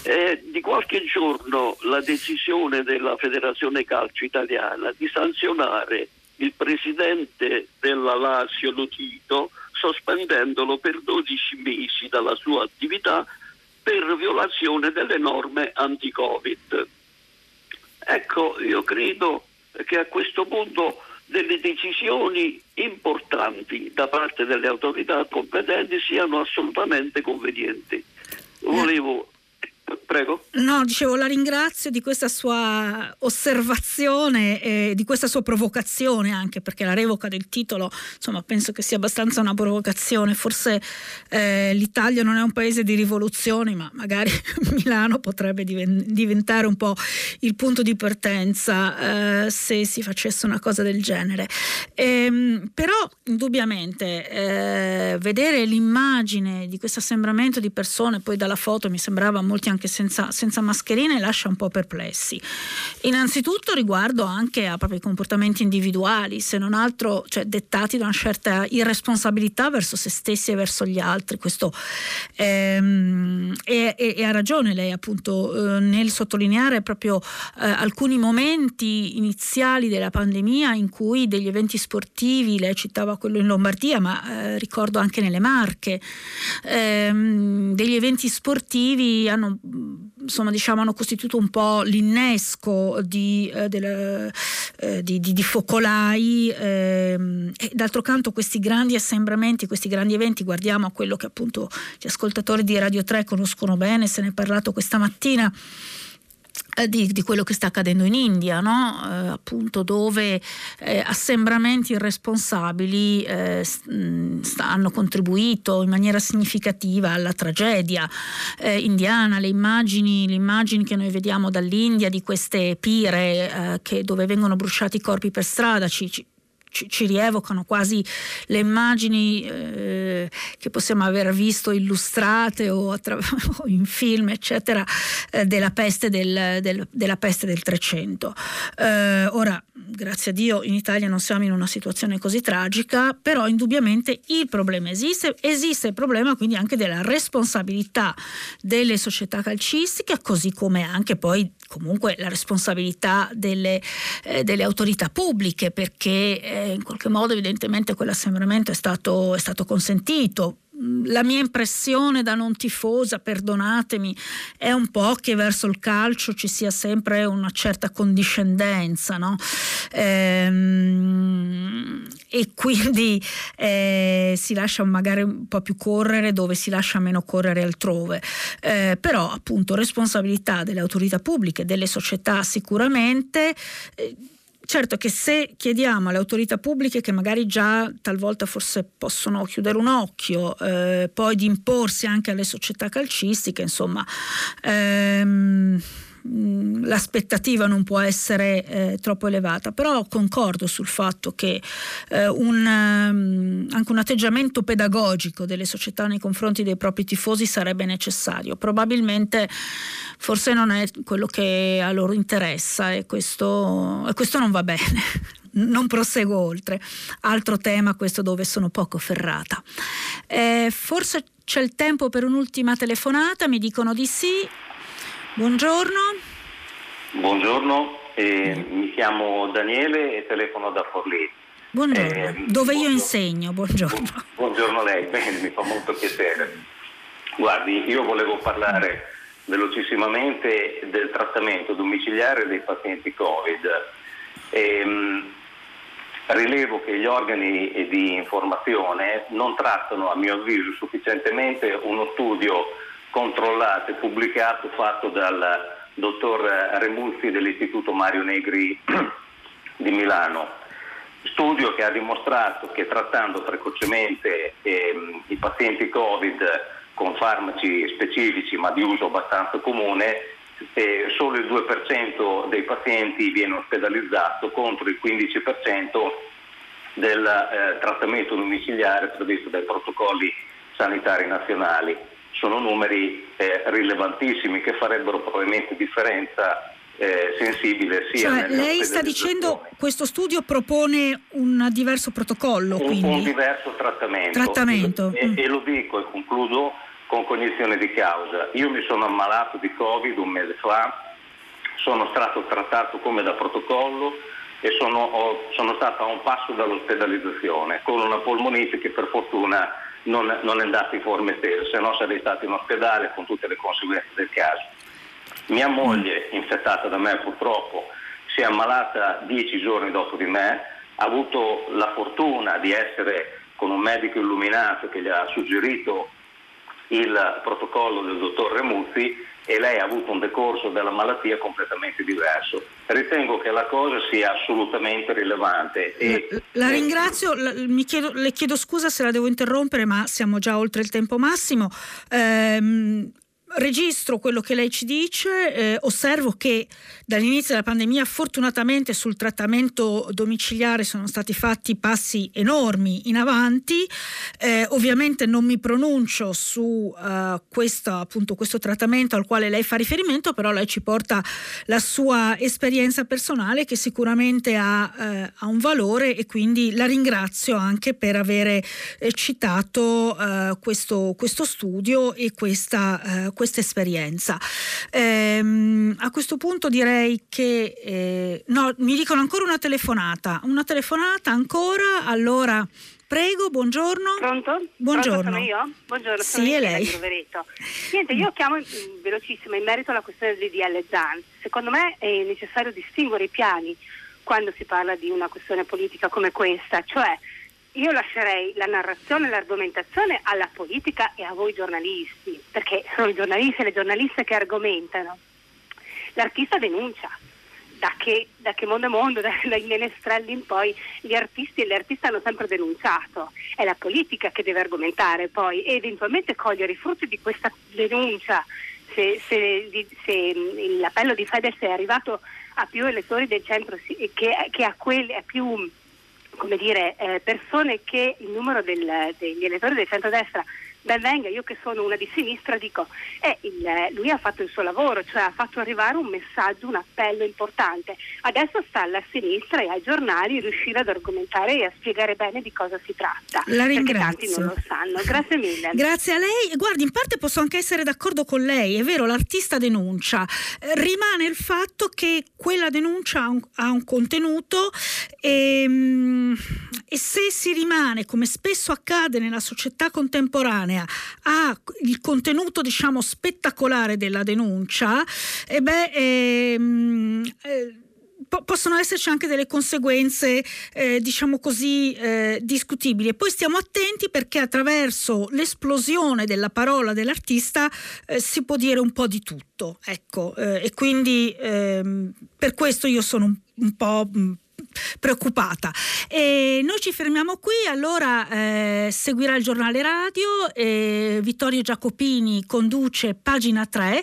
Speaker 8: È di qualche giorno la decisione della Federazione Calcio Italiana di sanzionare il presidente della Lazio Lotito sospendendolo per 12 mesi dalla sua attività per violazione delle norme anti-Covid. Ecco, io credo che a questo punto delle decisioni importanti da parte delle autorità competenti siano assolutamente convenienti. Volevo Prego.
Speaker 2: No, dicevo, la ringrazio di questa sua osservazione e di questa sua provocazione anche, perché la revoca del titolo, insomma, penso che sia abbastanza una provocazione. Forse eh, l'Italia non è un paese di rivoluzioni, ma magari Milano potrebbe diven- diventare un po' il punto di partenza eh, se si facesse una cosa del genere. Ehm, però, indubbiamente, eh, vedere l'immagine di questo assembramento di persone, poi dalla foto mi sembrava molti anche senza, senza mascherine, lascia un po' perplessi. Innanzitutto riguardo anche a propri comportamenti individuali, se non altro cioè, dettati da una certa irresponsabilità verso se stessi e verso gli altri. Questo, ehm, e, e, ha ragione lei appunto eh, nel sottolineare proprio eh, alcuni momenti iniziali della pandemia in cui degli eventi sportivi, lei citava quello in Lombardia, ma eh, ricordo anche nelle Marche, ehm, degli eventi sportivi hanno, insomma, diciamo, hanno costituito un po' l'innesco di, eh, del, eh, di, di, di focolai ehm, e d'altro canto questi grandi assembramenti, questi grandi eventi, guardiamo a quello che appunto gli ascoltatori di Radio 3 conoscono bene, se ne è parlato questa mattina di, di, quello che sta accadendo in India, no? eh, appunto dove eh, assembramenti irresponsabili eh, st- hanno contribuito in maniera significativa alla tragedia eh, indiana, le immagini, le immagini, che noi vediamo dall'India di queste pire eh, che, dove vengono bruciati i corpi per strada ci, ci ci, ci rievocano quasi le immagini eh, che possiamo aver visto illustrate o, attra- o in film, eccetera, eh, della, peste del, del, della, peste del, 300. Eh, ora, grazie a Dio, in Italia non siamo in una situazione così tragica, però indubbiamente il problema esiste, esiste il problema quindi anche della responsabilità delle società calcistiche, così come anche poi comunque la responsabilità delle, eh, delle autorità pubbliche, perché eh, in qualche modo evidentemente quell'assembramento è stato, è stato consentito la mia impressione da non tifosa, perdonatemi, è un po' che verso il calcio ci sia sempre una certa condiscendenza, no? ehm, e quindi eh, si lascia magari un po' più correre dove si lascia meno correre altrove. Eh, però appunto responsabilità delle autorità pubbliche, delle società sicuramente. Eh, Certo che se chiediamo alle autorità pubbliche che magari già talvolta forse possono chiudere un occhio, eh, poi di imporsi anche alle società calcistiche, insomma, ehm, l'aspettativa non può essere eh, troppo elevata, però concordo sul fatto che eh, un, um, anche un atteggiamento pedagogico delle società nei confronti dei propri tifosi sarebbe necessario. Probabilmente forse non è quello che a loro interessa e questo, e questo non va bene. non proseguo oltre. Altro tema, questo dove sono poco ferrata. Eh, forse c'è il tempo per un'ultima telefonata, mi dicono di sì. Buongiorno.
Speaker 9: Buongiorno, eh, mi chiamo Daniele e telefono da Forlì.
Speaker 2: Buongiorno, eh, dove buongiorno. io insegno, buongiorno.
Speaker 9: Buongiorno a lei, bene, mi fa molto piacere. Guardi, io volevo parlare velocissimamente del trattamento domiciliare dei pazienti Covid. E, mh, rilevo che gli organi di informazione non trattano, a mio avviso, sufficientemente uno studio controllato e pubblicato fatto dal dottor Remulfi dell'Istituto Mario Negri di Milano. Studio che ha dimostrato che trattando precocemente ehm, i pazienti Covid con farmaci specifici ma di uso abbastanza comune, eh, solo il 2% dei pazienti viene ospedalizzato contro il 15% del eh, trattamento domiciliare previsto dai protocolli sanitari nazionali. Sono numeri eh, rilevantissimi che farebbero probabilmente differenza eh, sensibile sia
Speaker 2: cioè, lei sta dicendo che questo studio propone un diverso protocollo
Speaker 9: un, un diverso trattamento,
Speaker 2: trattamento.
Speaker 9: E, mm. e, lo dico e concludo con cognizione di causa io mi sono ammalato di covid un mese fa sono stato trattato come da protocollo e sono, ho, sono stato a un passo dall'ospedalizzazione con una polmonite che per fortuna non, non è andata in forma estesa, se no sarei stato in ospedale con tutte le conseguenze del caso. Mia moglie, infettata da me purtroppo, si è ammalata dieci giorni dopo di me, ha avuto la fortuna di essere con un medico illuminato che gli ha suggerito il protocollo del dottor Remuzzi e lei ha avuto un decorso della malattia completamente diverso. Ritengo che la cosa sia assolutamente rilevante.
Speaker 2: E, la, la ringrazio, la, chiedo, le chiedo scusa se la devo interrompere, ma siamo già oltre il tempo massimo. Ehm, registro quello che lei ci dice, eh, osservo che dall'inizio della pandemia fortunatamente sul trattamento domiciliare sono stati fatti passi enormi in avanti, eh, ovviamente non mi pronuncio su uh, questo, appunto, questo trattamento al quale lei fa riferimento, però lei ci porta la sua esperienza personale che sicuramente ha, eh, ha un valore e quindi la ringrazio anche per avere eh, citato eh, questo, questo, studio e questa questa esperienza. Ehm, a questo punto direi che eh, no, mi dicono ancora una telefonata, una telefonata ancora, allora prego, buongiorno.
Speaker 10: Pronto?
Speaker 2: Buongiorno.
Speaker 10: Pronto sono io? Buongiorno,
Speaker 2: sono sì,
Speaker 10: io
Speaker 2: lei.
Speaker 10: Niente, io chiamo mm, velocissimo in merito alla questione del DDL ZAN. Secondo me è necessario distinguere i piani quando si parla di una questione politica come questa, cioè io lascerei la narrazione e l'argomentazione alla politica e a voi giornalisti, perché sono i giornalisti e le giornaliste che argomentano. L'artista denuncia. Da che, da che mondo è mondo, dai menestrelli in poi, gli artisti e le artiste hanno sempre denunciato. È la politica che deve argomentare poi e eventualmente cogliere i frutti di questa denuncia. Se, se, se l'appello di Fedez è arrivato a più elettori del centro che, che a quelli a più come dire, eh, persone che il numero del, degli elettori del centrodestra ben venga, io che sono una di sinistra dico, eh, il, lui ha fatto il suo lavoro, cioè ha fatto arrivare un messaggio, un appello importante. Adesso sta alla sinistra e ai giornali riuscire ad argomentare e a spiegare bene di cosa si tratta.
Speaker 2: La ringrazio.
Speaker 10: tanti non lo sanno. Grazie mille.
Speaker 2: Grazie a lei. Guardi, in parte posso anche essere d'accordo con lei, è vero, l'artista denuncia. Rimane il fatto che quella denuncia ha un, ha un contenuto e, ehm, e se si rimane, come spesso accade nella società contemporanea, il contenuto diciamo spettacolare della denuncia, e beh, ehm, eh, possono esserci anche delle conseguenze, eh, diciamo così, eh, discutibili. E poi stiamo attenti perché attraverso l'esplosione della parola dell'artista eh, si può dire un po' di tutto. Ecco, eh, e quindi ehm, per questo io sono un, un po' preoccupata. E noi ci fermiamo qui, allora eh, seguirà il giornale radio, eh, Vittorio Giacopini conduce pagina 3,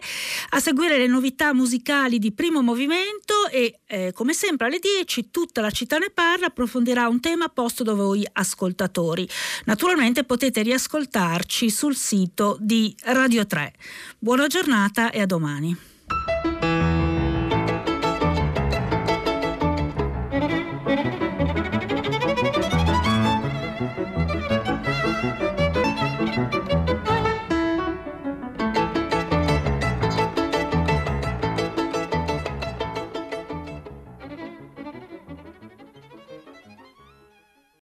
Speaker 2: a seguire le novità musicali di primo movimento e eh, come sempre alle 10 tutta la città ne parla, approfondirà un tema posto da voi ascoltatori. Naturalmente potete riascoltarci sul sito di Radio 3. Buona giornata e a domani.